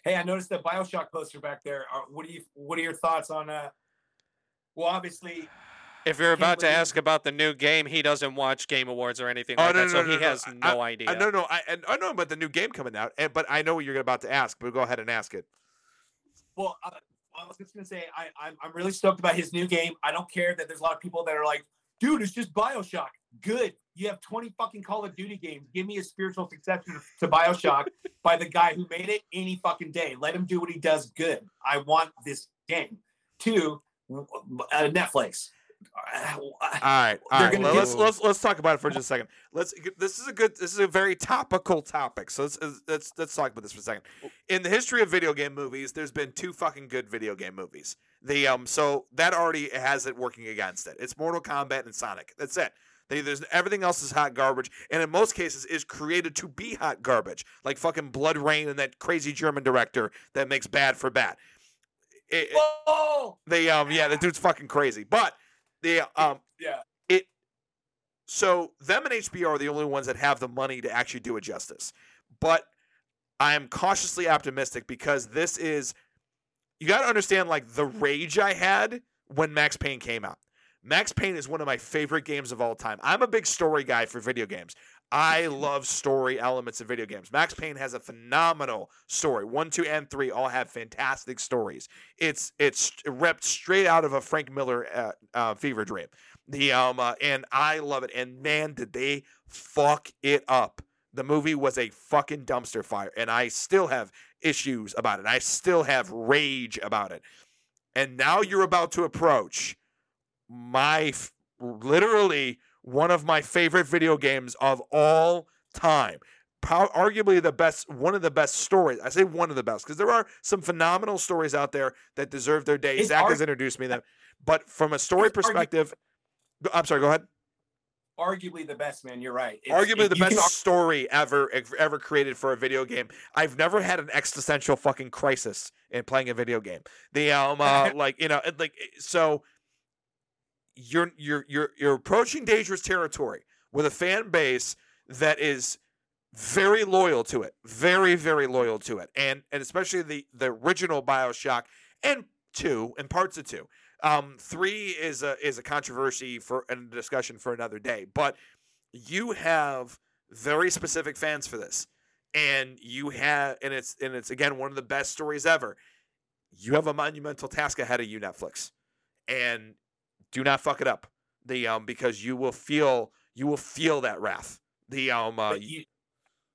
Hey, I noticed the Bioshock poster back there. Are, what do you? What are your thoughts on? uh Well, obviously, If you're about to ask about the new game, he doesn't watch Game Awards or anything Oh, like no, that, no, so no, he no, has I- no idea. I, no, no, I, and I know about the new game coming out, and, but I know what you're about to ask. But go ahead and ask it. Well, uh, I was just gonna say I, I'm I'm really stoked about his new game. I don't care that there's a lot of people that are like, dude, it's just Bioshock. Good. You have 20 fucking Call of Duty games. Give me a spiritual successor to Bioshock by the guy who made it any fucking day. Let him do what he does good. I want this game. Two, uh, Netflix. All right, all right. gonna Let's let's let's talk about it for just a second. Let's. This is a good. This is a very topical topic. So let's let's let's talk about this for a second. In the history of video game movies, there's been two fucking good video game movies. The um. So that already has it working against it. It's Mortal Kombat and Sonic. That's it. They, there's everything else is hot garbage, and in most cases is created to be hot garbage, like fucking BloodRayne and that crazy German director that makes Bad for Bad. It- it- they um yeah, the dude's fucking crazy, but the um Yeah. it so them and HBO are the only ones that have the money to actually do it justice. But I'm cautiously optimistic because this is you got to understand like the rage I had when Max Payne came out. Max Payne is one of my favorite games of all time. I'm a big story guy for video games. I love story elements of video games. Max Payne has a phenomenal story. One, two, and three all have fantastic stories. It's it's ripped straight out of a Frank Miller uh, uh, fever dream. The um uh, and I love it. And man, did they fuck it up. The movie was a fucking dumpster fire, and I still have issues about it. I still have rage about it. And now you're about to approach my f- literally one of my favorite video games of all time. Pro- arguably the best, one of the best stories. I say one of the best because there are some phenomenal stories out there that deserve their day. It's Zach arg- has introduced me to them, but from a story It's argu- perspective, I'm sorry. Go ahead. Arguably the best, man. You're right. It's- Arguably it- the can best story ever ever created for a video game. I've never had an existential fucking crisis in playing a video game. The um uh, like you know like so you're you're you're you're approaching dangerous territory with a fan base that is very loyal to it, very very loyal to it, and and especially the the original Bioshock and two and parts of two. Um, three is a is a controversy for and a discussion for another day, but you have very specific fans for this, and you have and it's and it's again one of the best stories ever. You have a monumental task ahead of you, Netflix, and do not fuck it up. The um because you will feel you will feel that wrath. The um uh, you,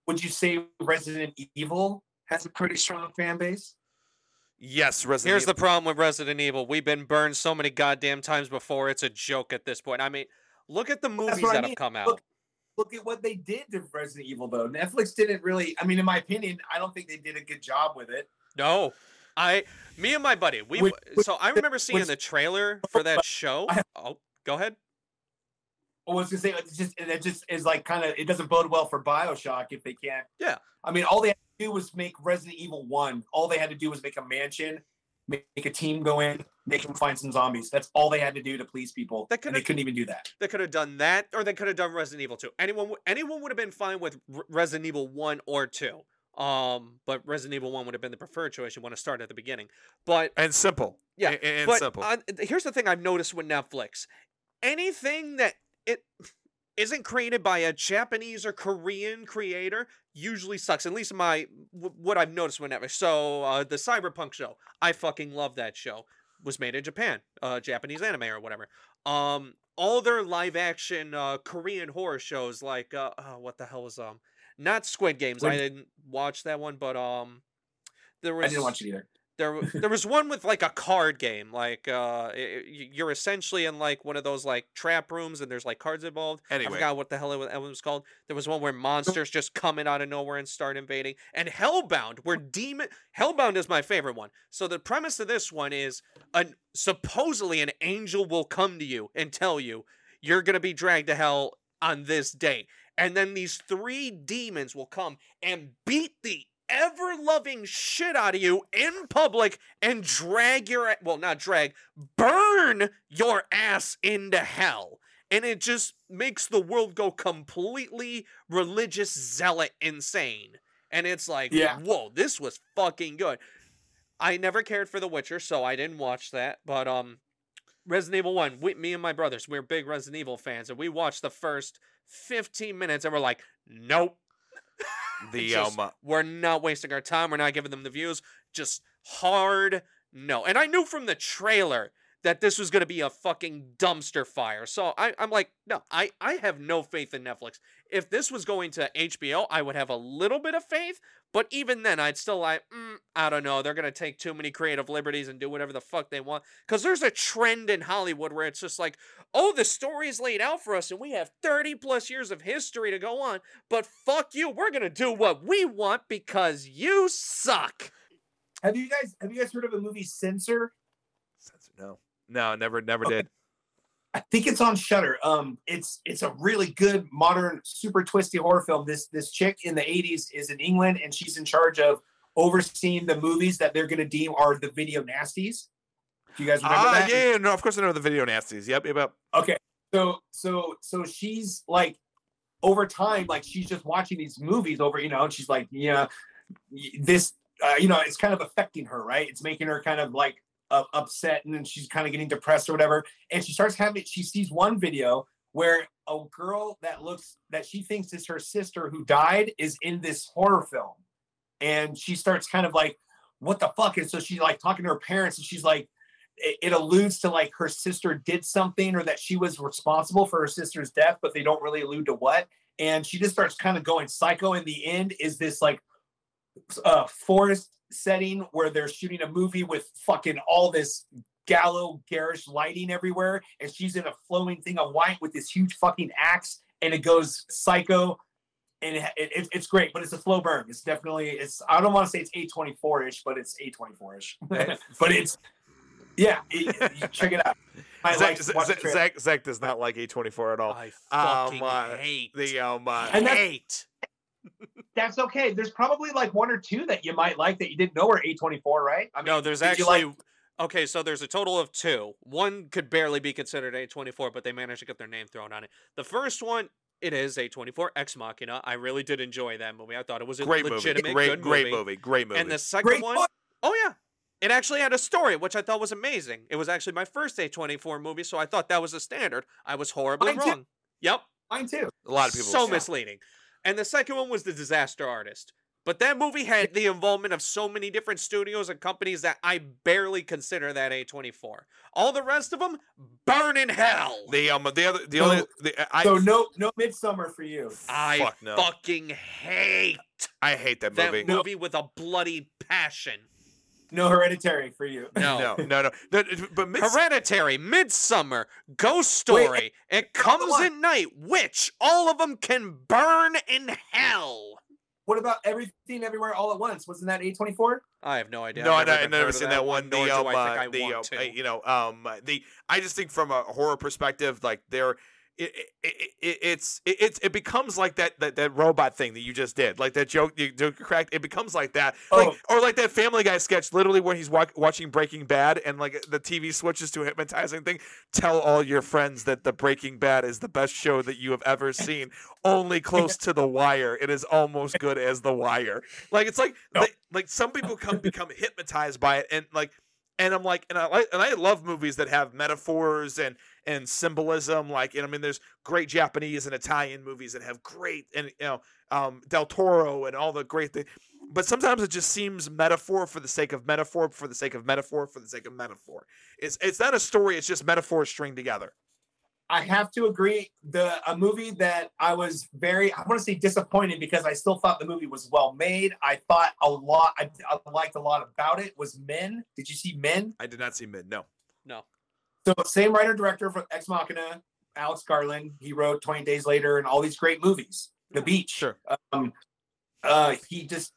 would you say Resident Evil has a pretty strong fan base? yes, Resident Here's the problem with Resident Evil. We've been burned so many goddamn times before. It's a joke at this point. I mean, look at the movies what I that mean. have come out. Look- Look at what they did to Resident Evil, though. Netflix didn't really. I mean, in my opinion, I don't think they did a good job with it. No, I, me and my buddy, we. Which- so I remember seeing which- the trailer for that show. Oh, go ahead. I was gonna say it's just it just is like kind of it doesn't bode well for Bioshock if they can't. Yeah. I mean, all they had to do was make Resident Evil One. All they had to do was make a mansion, make, make a team go in, make them find some zombies. That's all they had to do to please people. That and could've- they couldn't even do that. They could have done that, or they could have done Resident Evil 2. Anyone, anyone would have been fine with Resident Evil 1 or 2. Um, but Resident Evil 1 would have been the preferred choice. You want to start at the beginning. But and simple. Yeah, and, and but simple. on- here's the thing I've noticed with Netflix: anything that it isn't created by a Japanese or Korean creator usually sucks. At least my w- what I've noticed with Netflix. So uh, the Cyberpunk show, I fucking love that show. Was made in Japan, uh, Japanese anime or whatever. Um, all their live action uh, Korean horror shows, like uh, oh, what the hell was um, not Squid Games. I didn't watch that one, but um, there was I didn't watch it either. there there was one with like a card game like uh i- i- y- you're essentially in like one of those like trap rooms and there's like cards involved. Anyway, i forgot what the hell it was, it was called. There was one where monsters just come in out of nowhere and start invading. And hellbound where demon hellbound is my favorite one. So the premise of this one is an supposedly an angel will come to you and tell you you're gonna be dragged to hell on this day and then these three demons will come and beat the ever loving shit out of you in public and drag your well not drag burn your ass into hell. And it just makes the world go completely religious zealot insane. And it's like Yeah. whoa this was fucking good. I never cared for the witcher so i didn't watch that but um Resident Evil 1, we, me and my brothers, we're big Resident Evil fans, and we watched the first 15 minutes and we're like, nope. The Just- um, uh, We're not wasting our time. We're not giving them the views. Just hard no. And I knew from the trailer that this was going to be a fucking dumpster fire. So I, I'm like, no, I, I have no faith in Netflix. If this was going to HBO, I would have a little bit of faith. But even then, I'd still like, mm, I don't know. They're going to take too many creative liberties and do whatever the fuck they want. Because there's a trend in Hollywood where it's just like, oh, the story's laid out for us and we have 30 plus years of history to go on. But fuck you. We're going to do what we want because you suck. Have you guys have you guys heard of a movie Censor? Censor? no, no, never, never Okay. did. I think it's on Shudder. Um, it's it's a really good modern, super twisty horror film. This this chick in the '80s is in England, and she's in charge of overseeing the movies that they're going to deem are the video nasties. Do you guys remember Ah, that? yeah, yeah, no, of course I know the video nasties. Yep, yep, yep. Okay. So so so she's like over time, like she's just watching these movies over, you know, and she's like, yeah, this, uh, you know, it's kind of affecting her, right? It's making her kind of like uh, upset, and then she's kind of getting depressed or whatever. And she starts having, she sees one video where a girl that looks that she thinks is her sister who died is in this horror film, and she starts kind of like, what the fuck? And so she's like talking to her parents, and she's like it, it alludes to like her sister did something or that she was responsible for her sister's death, but they don't really allude to what. And she just starts kind of going psycho. In the end, is this like uh, forest setting where they're shooting a movie with fucking all this giallo garish lighting everywhere, and she's in a flowing thing of white with this huge fucking axe, and it goes psycho. And it, it, it's great, but it's a slow burn. It's definitely it's. I don't want to say it's A24 ish, but it's A24 ish. but it's yeah, it, you check it out. I Zach, like Zach, Zach. Zach, Zach does not like A24 at all. I Um, fucking uh, hate. The um, uh, And hate. That's okay. There's probably like one or two that you might like that you didn't know were A24, right? I no, there's actually like- okay. So there's a total of two. One could barely be considered A24, but they managed to get their name thrown on it. The first one, it is A24 Ex Machina. I really did enjoy that movie. I thought it was a great movie, great, good great movie. movie, great movie. And the second great one, book. oh yeah, it actually had a story, which I thought was amazing. It was actually my first A24 movie, so I thought that was a standard. I was horribly Mine too. wrong. Yep. Mine too. a lot of people. so say- misleading. And the second one was The Disaster Artist. But that movie had the involvement of so many different studios and companies that I barely consider that A24. All the rest of them burn in hell. The um, the other, the So- only, the, I, so no, no Midsommar for you. I fuck no. fucking hate I hate that movie. that movie. movie with a bloody passion. No hereditary for you. No. no, no, no. The- but Mids- Hereditary, Midsommar, Ghost Wait, Story, It Comes at Night, which all of them can burn in hell. What about everything everywhere all at once? Wasn't that A24? I have no idea. no, I, I've never, I've even never seen that one. nor The, do um, I think uh, I the, want uh, to. you know, um, the I just think from a horror perspective, like there, it, it, it, it's it, it's it becomes like that, that that robot thing that you just did, like that joke you joke cracked. It becomes like that, like Oh. or like that Family Guy sketch, literally where he's wa- watching Breaking Bad and like the TV switches to a hypnotizing thing. Tell all your friends that the Breaking Bad is the best show that you have ever seen. Only close to The Wire. It is almost good as The Wire. Like it's like No. they, like some people come become hypnotized by it and like and I'm like and I like and I love movies that have metaphors and and symbolism like and I mean there's great Japanese and Italian movies that have great and you know um Del Toro and all the great things but sometimes it just seems metaphor for the sake of metaphor for the sake of metaphor for the sake of metaphor it's it's not a story it's just metaphors stringed together I have to agree. The a movie that I was very I want to say disappointed because I still thought the movie was well made. I thought a lot I, I liked a lot about it was Men. Did you see Men? I did not see Men. no no. So same writer director for Ex Machina, Alex Garland. He wrote 20 Days Later and all these great movies. The Beach. sure Um, uh, he just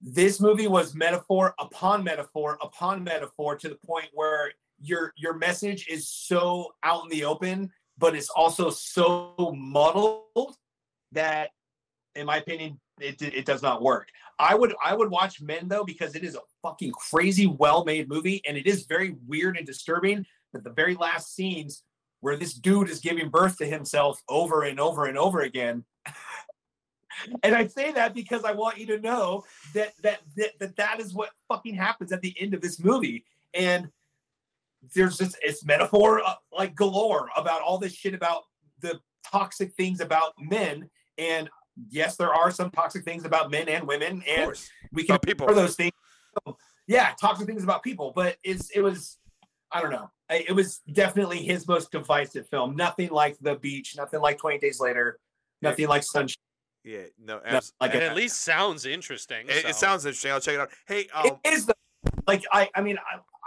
this movie was metaphor upon metaphor upon metaphor to the point where your your message is so out in the open, but it's also so muddled that, in my opinion, it it does not work. I would I would watch Men though because it is a fucking crazy well made movie and it is very weird and disturbing. That the very last scenes where this dude is giving birth to himself over and over and over again. and I say that because I want you to know that that that that, that is what fucking happens at the end of this movie. And there's just it's metaphor uh, like galore about all this shit about the toxic things about men and yes there are some toxic things about men and women and we can About people. for those things yeah toxic things about people but it's it was i don't know it was definitely his most divisive film nothing like the beach nothing like 20 days later nothing like sunshine Yeah, no, No, abs- like And a- at least sounds interesting. it, so. it sounds interesting. I'll check it out. Hey, um, it is the, like I I mean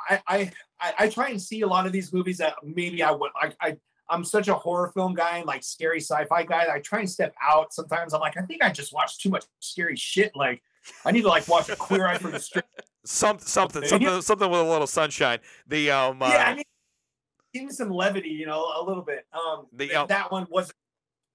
I, I I I try and see a lot of these movies that maybe I would I I I'm such a horror film guy and like scary sci-fi guy. I try and step out. Sometimes I'm like, I think I just watched too much scary shit. Like, I need to like watch a Queer Eye for the Street. some, something, something, something with a little sunshine. The um, uh, yeah, I mean, give me some levity, you know, a little bit. Um, The, um, that one wasn't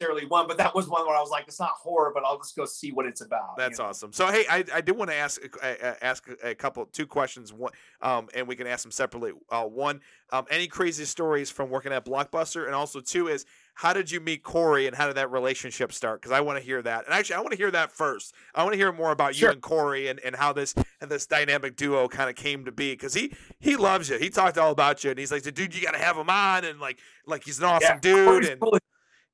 necessarily one, but that was one where I was like, it's not horror, but I'll just go see what it's about. That's you know? awesome. So hey, I, I did want to ask uh, ask a couple two questions. One, um, and we can ask them separately. Uh, one, um, any crazy stories from working at Blockbuster, and also two is how did you meet Corey and how did that relationship start? Because I want to hear that. And actually, I want to hear that first. I want to hear more about you and Corey and, and how this and this dynamic duo kind of came to be. Because he he loves you. He talked all about you, and he's like, dude, you got to have him on, and like like he's an awesome Yeah, dude. Corey's And cool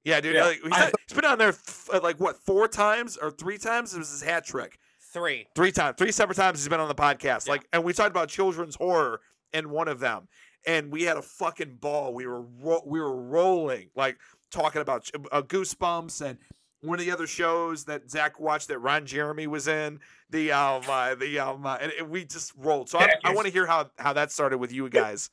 yeah, dude, Yeah. like, he's, not- he's been on there f- like what four times or three times? It was his hat trick. Three. Three times, three separate times he's been on the podcast. Yeah. Like, and we talked about children's horror in one of them, and we had a fucking ball. We were ro- we were rolling, like talking about ch- uh, Goosebumps and one of the other shows that Zach watched that Ron Jeremy was in. The um, uh, the um, uh, and, and we just rolled. So I, I want to hear how how that started with you guys.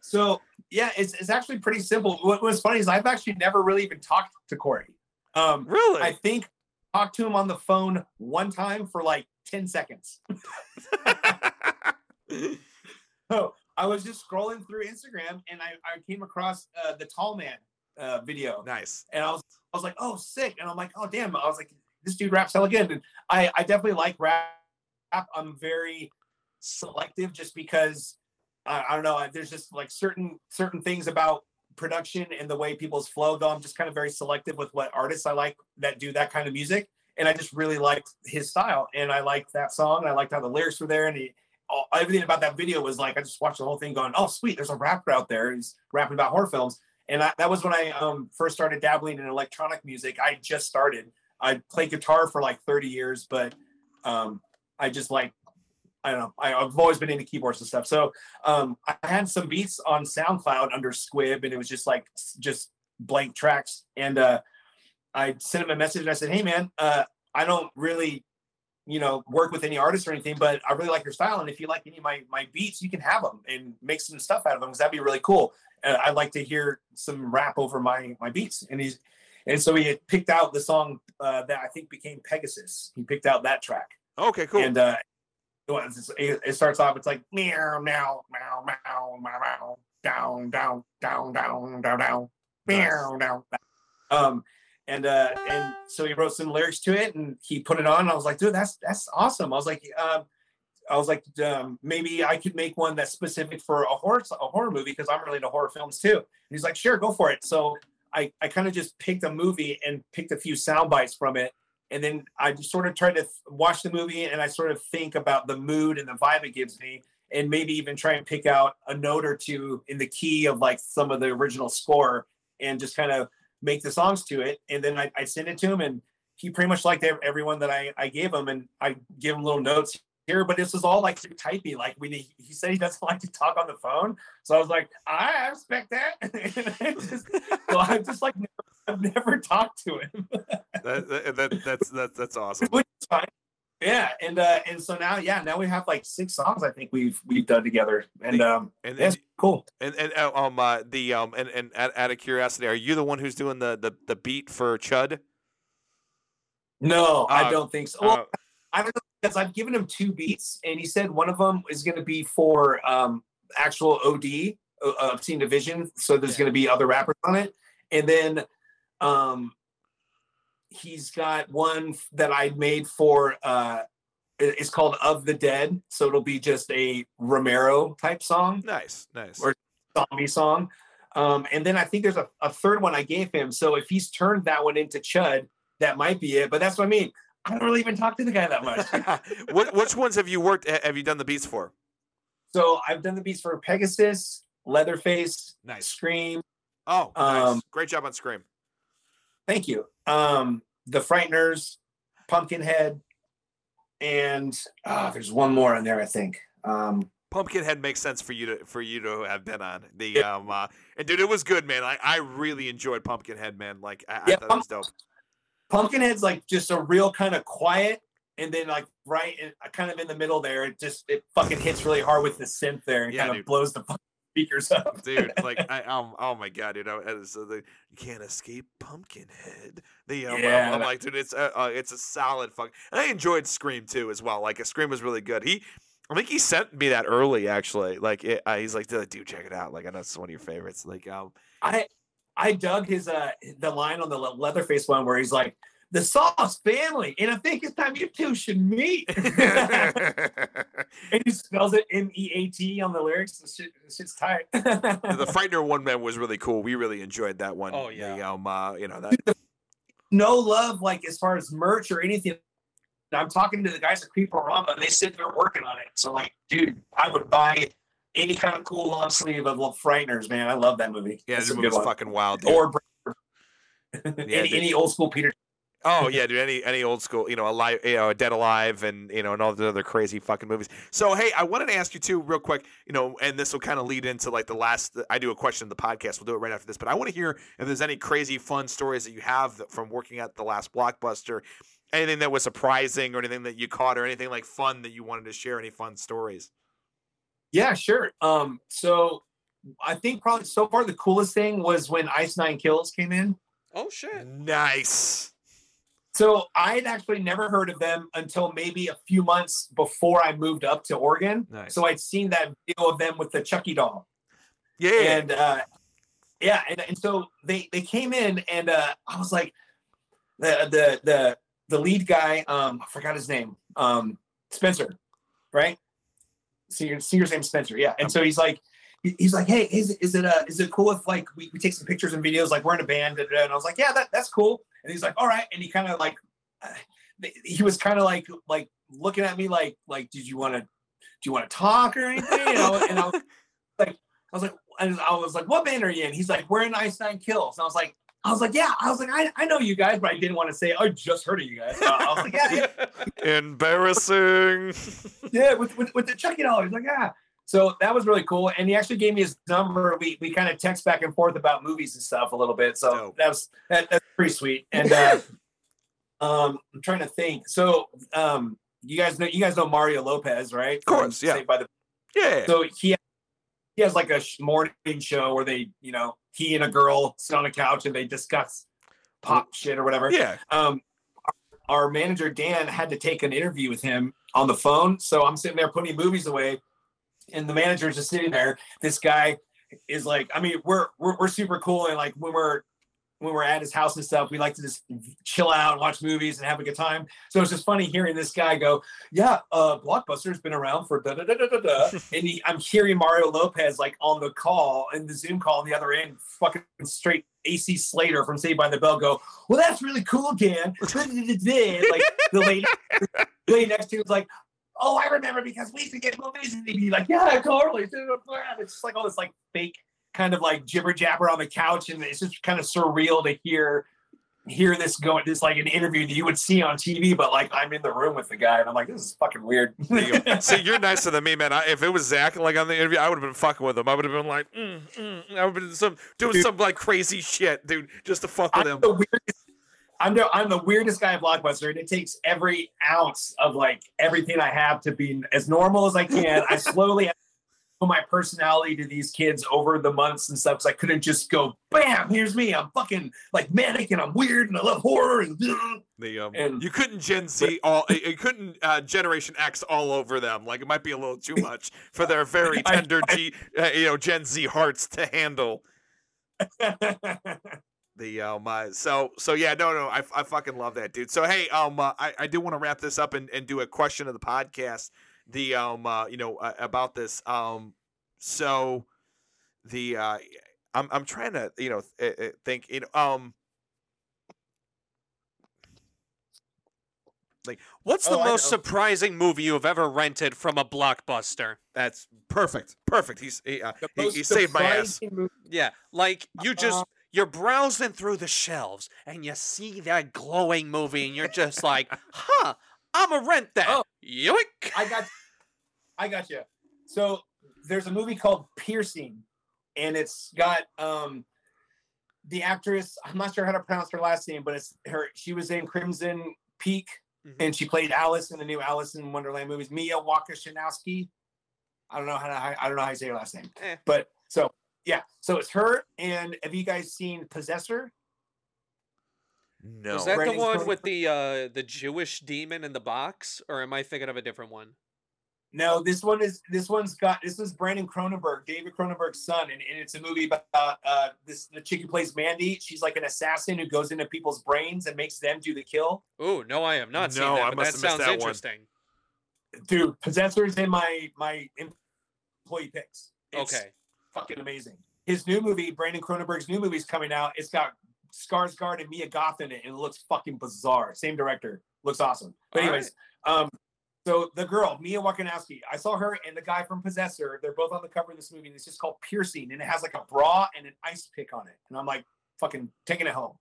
So yeah, it's, it's actually pretty simple. What was funny is I've actually never really even talked to Corey. Um, Really? I think talked to him on the phone one time for like 10 seconds. So I was just scrolling through Instagram and I, I came across uh, the tall man uh, video nice. and I was I was like, oh sick. And I'm like, oh damn. I was like, this dude raps hella good. And I, I definitely like rap. I'm very selective just because I, I don't know. There's just like certain certain things about production and the way people's flow go. I'm just kind of very selective with what artists I like that do that kind of music. And I just really liked his style. And I liked that song. And I liked how the lyrics were there. And he, all, everything about that video was like, I just watched the whole thing going, oh, sweet. There's a rapper out there. He's rapping about horror films. And I, that was when I um, first started dabbling in electronic music. I just started. I played guitar for like 30 years, but um, I just like, I don't know. I, I've always been into keyboards and stuff. So um, I had some beats on SoundCloud under Squib, and it was just like just blank tracks. And uh, I sent him a message and I said, "Hey, man, uh, I don't really, you know, work with any artists or anything, but I really like your style. And if you like any of my my beats, you can have them and make some stuff out of them because that'd be really cool. Uh, I'd like to hear some rap over my my beats." And he's and so he had picked out the song uh, that I think became Pegasus. He picked out that track. Okay, cool. And uh, it starts off. It's like meow, meow, meow, meow, meow, meow, down, down, down, down, down, down, meow, down. Um, and uh, and so he wrote some lyrics to it, and he put it on. I was like, dude, that's that's awesome. I was like, um, I was like, um, maybe I could make one that's specific for a horror a horror movie because I'm really into horror films too. And he's like, sure, go for it. So I I kind of just picked a movie and picked a few sound bites from it and then I just sort of try to watch the movie and I sort of think about the mood and the vibe it gives me, and maybe even try and pick out a note or two in the key of like some of the original score and just kind of make the songs to it. And then I, I send it to him, and he pretty much liked everyone that I, I gave him, and I give him little notes here. But this is all like typing. Like when he, said he doesn't like to talk on the phone, so I was like, I respect that. just, so I just like I've never talked to him. that, that, that, that's that's that's awesome. which is fine. Yeah, and uh, and so now, yeah, now we have like six songs. I think we've we've done together, and um, And that's and cool. and, and uh, um uh, the um and and out, out of curiosity, are you the one who's doing the the, the beat for Chud? No, Uh, I don't think so. Well, Uh, I don't know because I've given him two beats, and he said one of them is going to be for um actual OD, uh, Obscene Division. So there's Yeah. going to be other rappers on it, and then um he's got one that I made for uh it's called Of the Dead, so it'll be just a Romero type song. nice, nice. Or- zombie song. Um, and then I think there's a, a third one I gave him. So if he's turned that one into Chud, that might be it. But that's what I mean. I don't really even talk to the guy that much. what which ones have you worked? ha- Have you done the beats for? So I've done the beats for Pegasus, Leatherface, Nice. Scream. Oh, nice. Um, Great job on Scream. Thank you. Um, the Frighteners, Pumpkinhead, and ah, there's one more in there, I think. Um, Pumpkinhead makes sense for you to for you to have been on. The um uh, and dude it was good man. I, I really enjoyed Pumpkinhead man. Like I, I Yeah, thought it was dope. Pumpkinhead's like just a real kind of quiet, and then like right, in, kind of in the middle there, it just it fucking hits really hard with the synth there, and Yeah, kind of blows the fucking speakers up. dude like I um oh my god dude I, so the you can't escape Pumpkinhead the um, Yeah, I'm, I'm like dude it's a uh, it's a solid fuck and I enjoyed Scream too as well like a Scream was really good he I think he sent me that early actually like it, uh, he's like dude check it out like I know it's one of your favorites like um I I dug his uh the line on the Leatherface one where he's like, "The Sauce family," and I think it's time you two should meet. and he spells it M E A T on the lyrics. The shit, the shit's tight. the Frightener one man was really cool. We really enjoyed that one. Oh, The, yeah. um, uh, you know that. no love like as far as merch or anything. I'm talking to the guys at Creeporama, and they said they're working on it. So like, dude, I would buy any kind of cool long sleeve of Little Frighteners, man. I love that movie. Yeah, That's the a movie good was fucking wild. Dude. Or any, dude. any old school Peter. Oh yeah, dude. Any any old school, you know, alive, you know, Dead Alive, and you know, and all the other crazy fucking movies. So hey, I wanted to ask you too, real quick, you know, and this will kind of lead into like the last. I do a question in the podcast. We'll do it right after this, but I want to hear if there's any crazy fun stories that you have that- from working at the last blockbuster. Anything that was surprising, or anything that you caught, or anything like fun that you wanted to share. Any fun stories? Yeah, sure. Um, so I think probably so far the coolest thing was when Ice Nine Kills came in. Oh shit. Nice. So I had actually never heard of them until maybe a few months before I moved up to Oregon. Nice. So I'd seen that video of them with the Chucky doll. Yeah. and uh yeah and, and so they they came in and uh i was like the the the the lead guy um i forgot his name um spencer right singer singer's name spencer yeah and so he's like he's like hey is, is it uh is it cool if like we, we take some pictures and videos like we're in a band and i was like yeah that, that's cool and he's like all right and he kind of like uh, he was kind of like like looking at me like like did you want to do you want to talk or anything you know and i was like i was like and I was like, "What band are you in?" He's like, "We're in Ice Nine Kills." And I was like, "I was like, yeah." I was like, "I, I know you guys, but I didn't want to say I just heard of you guys." So I was like, "Yeah, yeah, Embarrassing. yeah." With, with with the Chucky doll, he's like, "Yeah." So that was really cool, and he actually gave me his number. We we kind of text back and forth about movies and stuff a little bit. So that was that, that's pretty sweet. And uh, um, I'm trying to think. So um, you guys know you guys know Mario Lopez, right? Of course, yeah. By the yeah. So he he has like a morning show where they, you know, he and a girl sit on a couch and they discuss pop shit or whatever. yeah. Um, our, our manager Dan had to take an interview with him on the phone, so I'm sitting there putting movies away, and the manager is just sitting there. This guy is like, I mean, we're we're, we're super cool, and like when we're when we're at his house and stuff, we like to just chill out and watch movies and have a good time. So it's just funny hearing this guy go, "Yeah, uh, Blockbuster's been around for da da da da da da," and he, I'm hearing Mario Lopez like on the call in the Zoom call on the other end, fucking straight AC Slater from Saved by the Bell go, "Well, that's really cool, Dan." like the lady, the lady next to him was like. Oh, I remember because we used to get movies and they'd be like, yeah, totally. It's just like all this like fake kind of like jibber jabber on the couch, and it's just kind of surreal to hear hear this going this like an interview that you would see on TV, but like I'm in the room with the guy, and I'm like, this is fucking weird. There you go. See, you're nicer than me, man. I, if it was Zach like on the interview, I would have been fucking with him. I would have been like, mm, mm, I would have been some doing Dude. some like crazy shit, dude, just to fuck with I'm him. the weirdest. I'm the I'm the weirdest guy at Blockbuster, and it takes every ounce of like everything I have to be as normal as I can. I slowly put my personality to these kids over the months and stuff, because I couldn't just go, bam, here's me. I'm fucking like manic and I'm weird and I love horror and The um, and- you couldn't Gen Z all, you couldn't uh, Generation X all over them. Like it might be a little too much for their very tender G, uh, you know, Gen Z hearts to handle. The um, uh, so so yeah, no, no, I, I fucking love that, dude. So hey, um, uh, I I do want to wrap this up and, and do a question of the podcast. The um, uh, you know, uh, about this um, so the uh, I'm I'm trying to you know th- uh, uh, think you know um. Like what's the Oh, I most know. surprising movie you have ever rented from a blockbuster? That's perfect. Perfect. He's he, uh, he, he saved my ass. movie- Yeah, like you just Uh, you're browsing through the shelves and you see that glowing movie and you're just like, "Huh, I'ma rent that." Oh. Yoink. I got, I got you. So there's a movie called Piercing, and it's got um the actress. I'm not sure how to pronounce her last name, but it's her. She was in Crimson Peak, Mhm. and she played Alice in the new Alice in Wonderland movies. Mia Wakashinowski. I don't know how to, I don't know how you say her last name, Eh. but so yeah, so it's her. And have you guys seen Possessor? No. Is that the one Cronenberg. with the uh the Jewish demon in the box, or am I thinking of a different one? No, this one is this one's got this is Brandon Cronenberg, David Cronenberg's son, and, and it's a movie about uh this the chick who plays Mandy. She's like an assassin who goes into people's brains and makes them do the kill. Oh no, I have not seen No, that. I but must that have missed sounds that one. interesting. Dude, Possessor's in my my employee picks. It's Okay. Fucking amazing. His new movie, Brandon Cronenberg's new movie is coming out. It's got Skarsgård and Mia Goth in it, and it looks fucking bizarre. Same director, looks awesome. But anyways, um, so the girl Mia Wasikowska, I saw her and the guy from Possessor. They're both on the cover of this movie, and it's just called Piercing, and it has like a bra and an ice pick on it, and I'm like, fucking taking it home.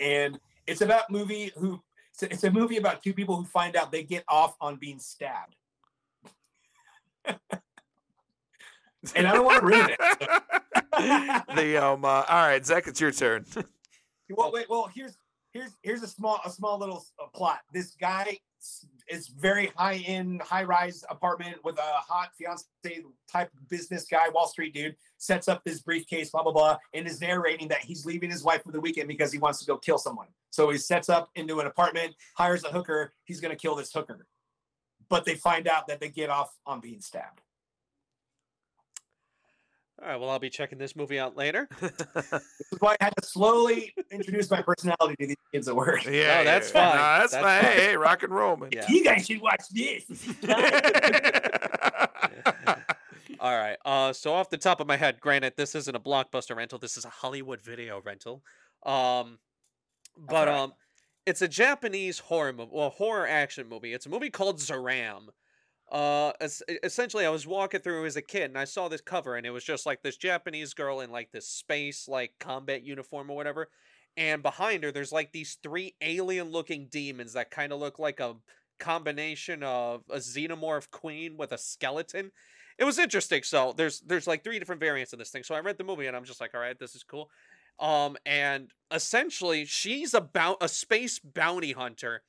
And it's about movie who. It's a movie about two people who find out they get off on being stabbed. and I don't want to ruin it. the um. Uh, all right, Zach, it's your turn. Well, wait. Well, here's here's here's a small a small little uh, plot. This guy is very high end, high rise apartment with a hot fiance type business guy, Wall Street dude. Sets up this briefcase, blah blah blah, and is narrating that he's leaving his wife for the weekend because he wants to go kill someone. So he sets up into an apartment, hires a hooker. He's gonna kill this hooker, but they find out that they get off on being stabbed. All right. Well, I'll be checking this movie out later. This is why I had to slowly introduce my personality to these kids at work. yeah, that's yeah. fine. No, that's, That's fine. fine. Hey, hey, rock and roll, man. Yeah. You guys should watch this. All right. Uh, so off the top of my head, granted, this isn't a blockbuster rental. This is a Hollywood video rental. Um, but right. um, it's a Japanese horror movie, well, horror action movie. It's a movie called Zeiram. Uh, es- essentially, I was walking through as a kid, and I saw this cover, and it was just like this Japanese girl in like this space like combat uniform or whatever. And behind her, there's like these three alien-looking demons that kind of look like a combination of a xenomorph queen with a skeleton. It was interesting. So there's there's like three different variants of this thing. So I read the movie and I'm just like, all right, this is cool. Um, and essentially she's about a space bounty hunter,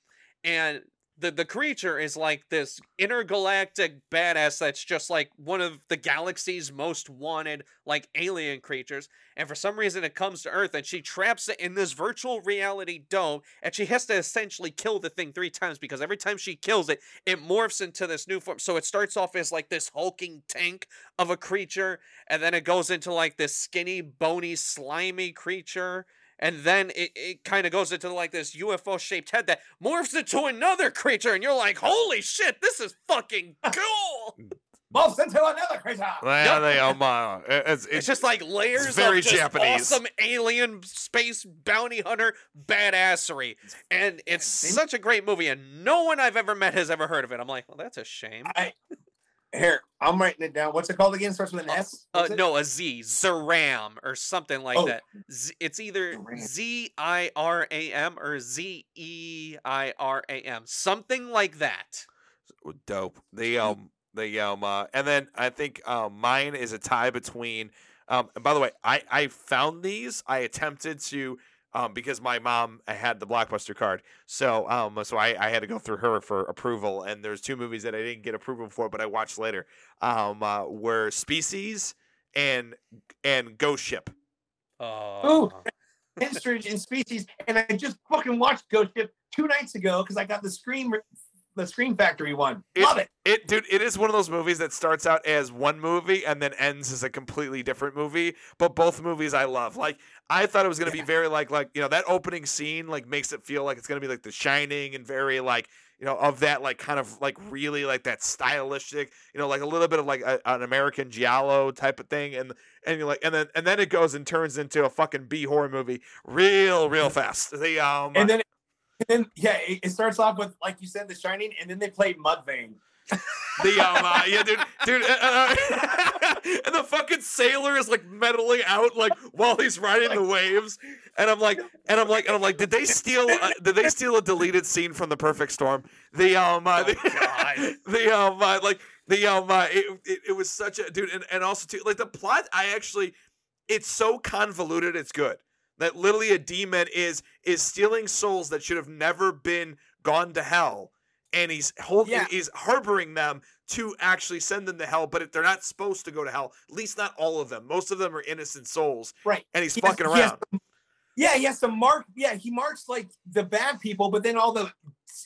and the the creature is like this intergalactic badass that's just like one of the galaxy's most wanted like alien creatures and for some reason it comes to earth and she traps it in this virtual reality dome and she has to essentially kill the thing three times because every time she kills it it morphs into this new form. So it starts off as like this hulking tank of a creature and then it goes into like this skinny bony slimy creature and then it, it kind of goes into like this UFO shaped head that morphs into another creature, and you're like, holy shit, this is fucking cool! Morphs into another creature. Well, they, um, uh, it's, it's just like layers very of just Japanese. awesome alien space bounty hunter badassery. And it's such a great movie, and no one I've ever met has ever heard of it. I'm like, well, that's a shame. I here, I'm writing it down. What's it called again? Starts with an S. Uh, What's no, a Z, Zaram, or something like Oh. that. Z, it's either Z I R A M or Z E I R A M, something like that. dope. The um the um uh, and then I think um mine is a tie between um and by the way, I I found these. I attempted to um because my mom had the blockbuster card. So um so I I had to go through her for approval and there's two movies that I didn't get approval for but I watched later. Um uh were Species and and Ghost Ship. Oh, Henstridge and Species, and I just fucking watched Ghost Ship two nights ago because I got the Scream, the Scream Factory one. Love it. It, dude, it is one of those movies that starts out as one movie and then ends as a completely different movie. But both movies I love. Like I thought it was gonna be very like like you know that opening scene like makes it feel like it's gonna be like The Shining and very like you know of that like kind of like really like that stylistic you know like a little bit of like a, an American giallo type of thing and and you're like and then and then it goes and turns into a fucking B horror movie real real fast. The um And then then yeah, it, it starts off with like you said, The Shining, and then they play Mudvayne. The um, uh, yeah, dude, dude, uh, uh, and the fucking sailor is like meddling out like while he's riding the waves, and I'm like, and I'm like, and I'm like, did they steal? Uh, did they steal a deleted scene from The Perfect Storm? The um, uh, the, God. the um, uh, like the um, uh, it, it, it was such a dude, and, and also too, like the plot. I actually, it's so convoluted. It's good that literally a demon is is stealing souls that should have never been gone to hell and he's holding Yeah. he's harboring them to actually send them to hell but they're not supposed to go to hell at least not all of them most of them are innocent souls Right. and he's He has- fucking he has around to- yeah, he has to mark. Yeah, he marks like the bad people, but then all the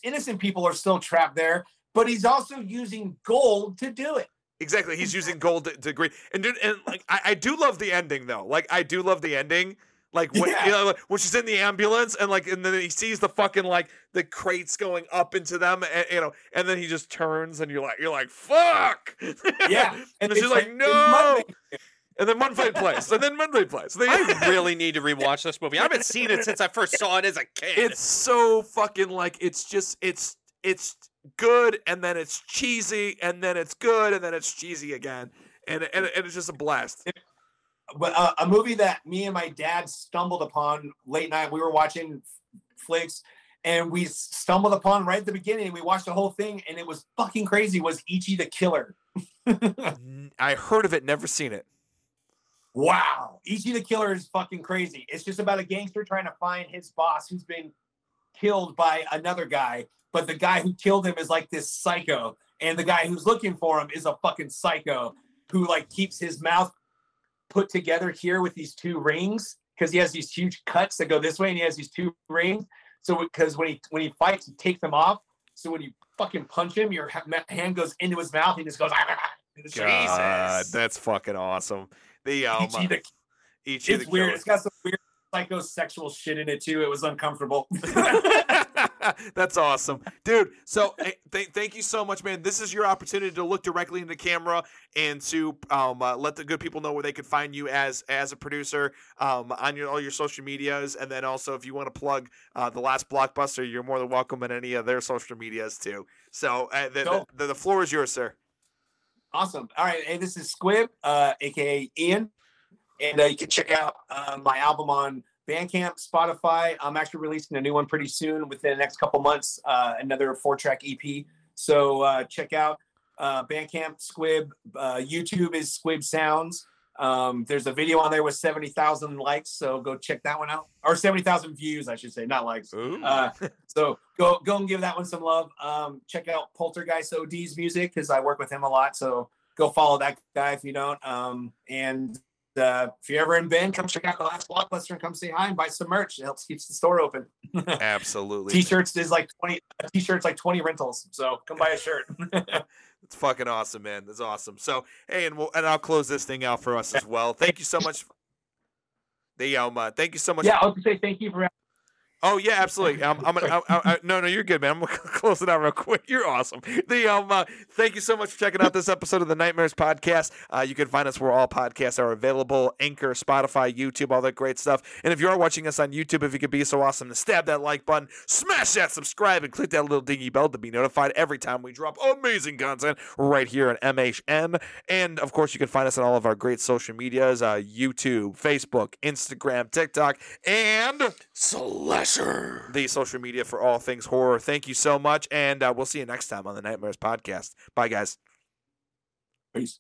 innocent people are still trapped there. But he's also using gold to do it. exactly he's using gold to, to agree and dude, and like I, I do love the ending though like i do love the ending like when Yeah. you know when she's in the ambulance and like and then he sees the fucking like the crates going up into them and you know and then he just turns and you're like you're like fuck! Yeah, and, they she's like play- no! And then Mudvayne plays. And then Mudvayne plays. They- I really need to rewatch this movie. I haven't seen it since I first saw it as a kid. it's so fucking like it's just it's it's good and then it's cheesy and then it's good and then it's cheesy again. And and, and it's just a blast but uh, a movie that me and my dad stumbled upon late night. We were watching flicks, and we stumbled upon right at the beginning. We watched the whole thing, and it was fucking crazy. Was Ichi the Killer? I heard of it never seen it Wow, Ichi the Killer is fucking crazy. It's just about a gangster trying to find his boss who's been killed by another guy, but the guy who killed him is like this psycho, and the guy who's looking for him is a fucking psycho who like keeps his mouth put together here with these two rings because he has these huge cuts that go this way, and he has these two rings. So because when he when he fights, he takes them off. So when you fucking punch him, your hand goes into his mouth, and he just goes. God, that's fucking awesome the um Ichi the Ichi it's the weird. Killer. It's got some weird psychosexual shit in it too. It was uncomfortable. That's awesome, dude. So, eh, th- thank you so much, man. This is your opportunity to look directly into the camera and to um, uh, let the good people know where they can find you as as a producer um, on your all your social medias, and then also if you want to plug uh, the last blockbuster, you're more than welcome in any of their social medias too. So, uh, the, Cool. the, the floor is yours, sir. awesome. All right. Hey, this is Squib, uh, aka Ian, and uh, you can check out uh, my album on Bandcamp, Spotify. I'm actually releasing a new one pretty soon, within the next couple months. Uh, another four track EP. So uh, check out uh, Bandcamp, Squib. Uh, YouTube is Squib Sounds. Um, there's a video on there with 70,000 likes, so go check that one out. Or 70,000 views, I should say, not likes. Uh, so go go and give that one some love. Um, check out Poltergeist OD's music because I work with him a lot. So go follow that guy if you don't. Um, and uh, if you're ever in Bend, come check out the last blockbuster and come say hi and buy some merch. It helps keeps the store open. Absolutely. T-shirts is like 20 t-shirts like 20 rentals. So come buy a shirt. It's fucking awesome, man. That's awesome. So, hey, and we'll, and I'll close this thing out for us as well. Thank you so much. The um, uh, thank you so much. yeah, I was gonna say thank you for Oh yeah, absolutely. Um, I'm, I, I, no, no, you're good, man. I'm gonna close it out real quick. You're awesome. The um, uh, thank you so much for checking out this episode of the Nightmares Podcast. Uh, you can find us where all podcasts are available: Anchor, Spotify, YouTube, all that great stuff. And if you are watching us on YouTube, if you could be so awesome to stab that like button, smash that subscribe, and click that little dingy bell to be notified every time we drop amazing content right here on MHN. And of course, you can find us on all of our great social medias: uh, YouTube, Facebook, Instagram, TikTok, and The social media for all things horror. Thank you so much, and uh, we'll see you next time on the Nightmares Podcast. Bye, guys. peace.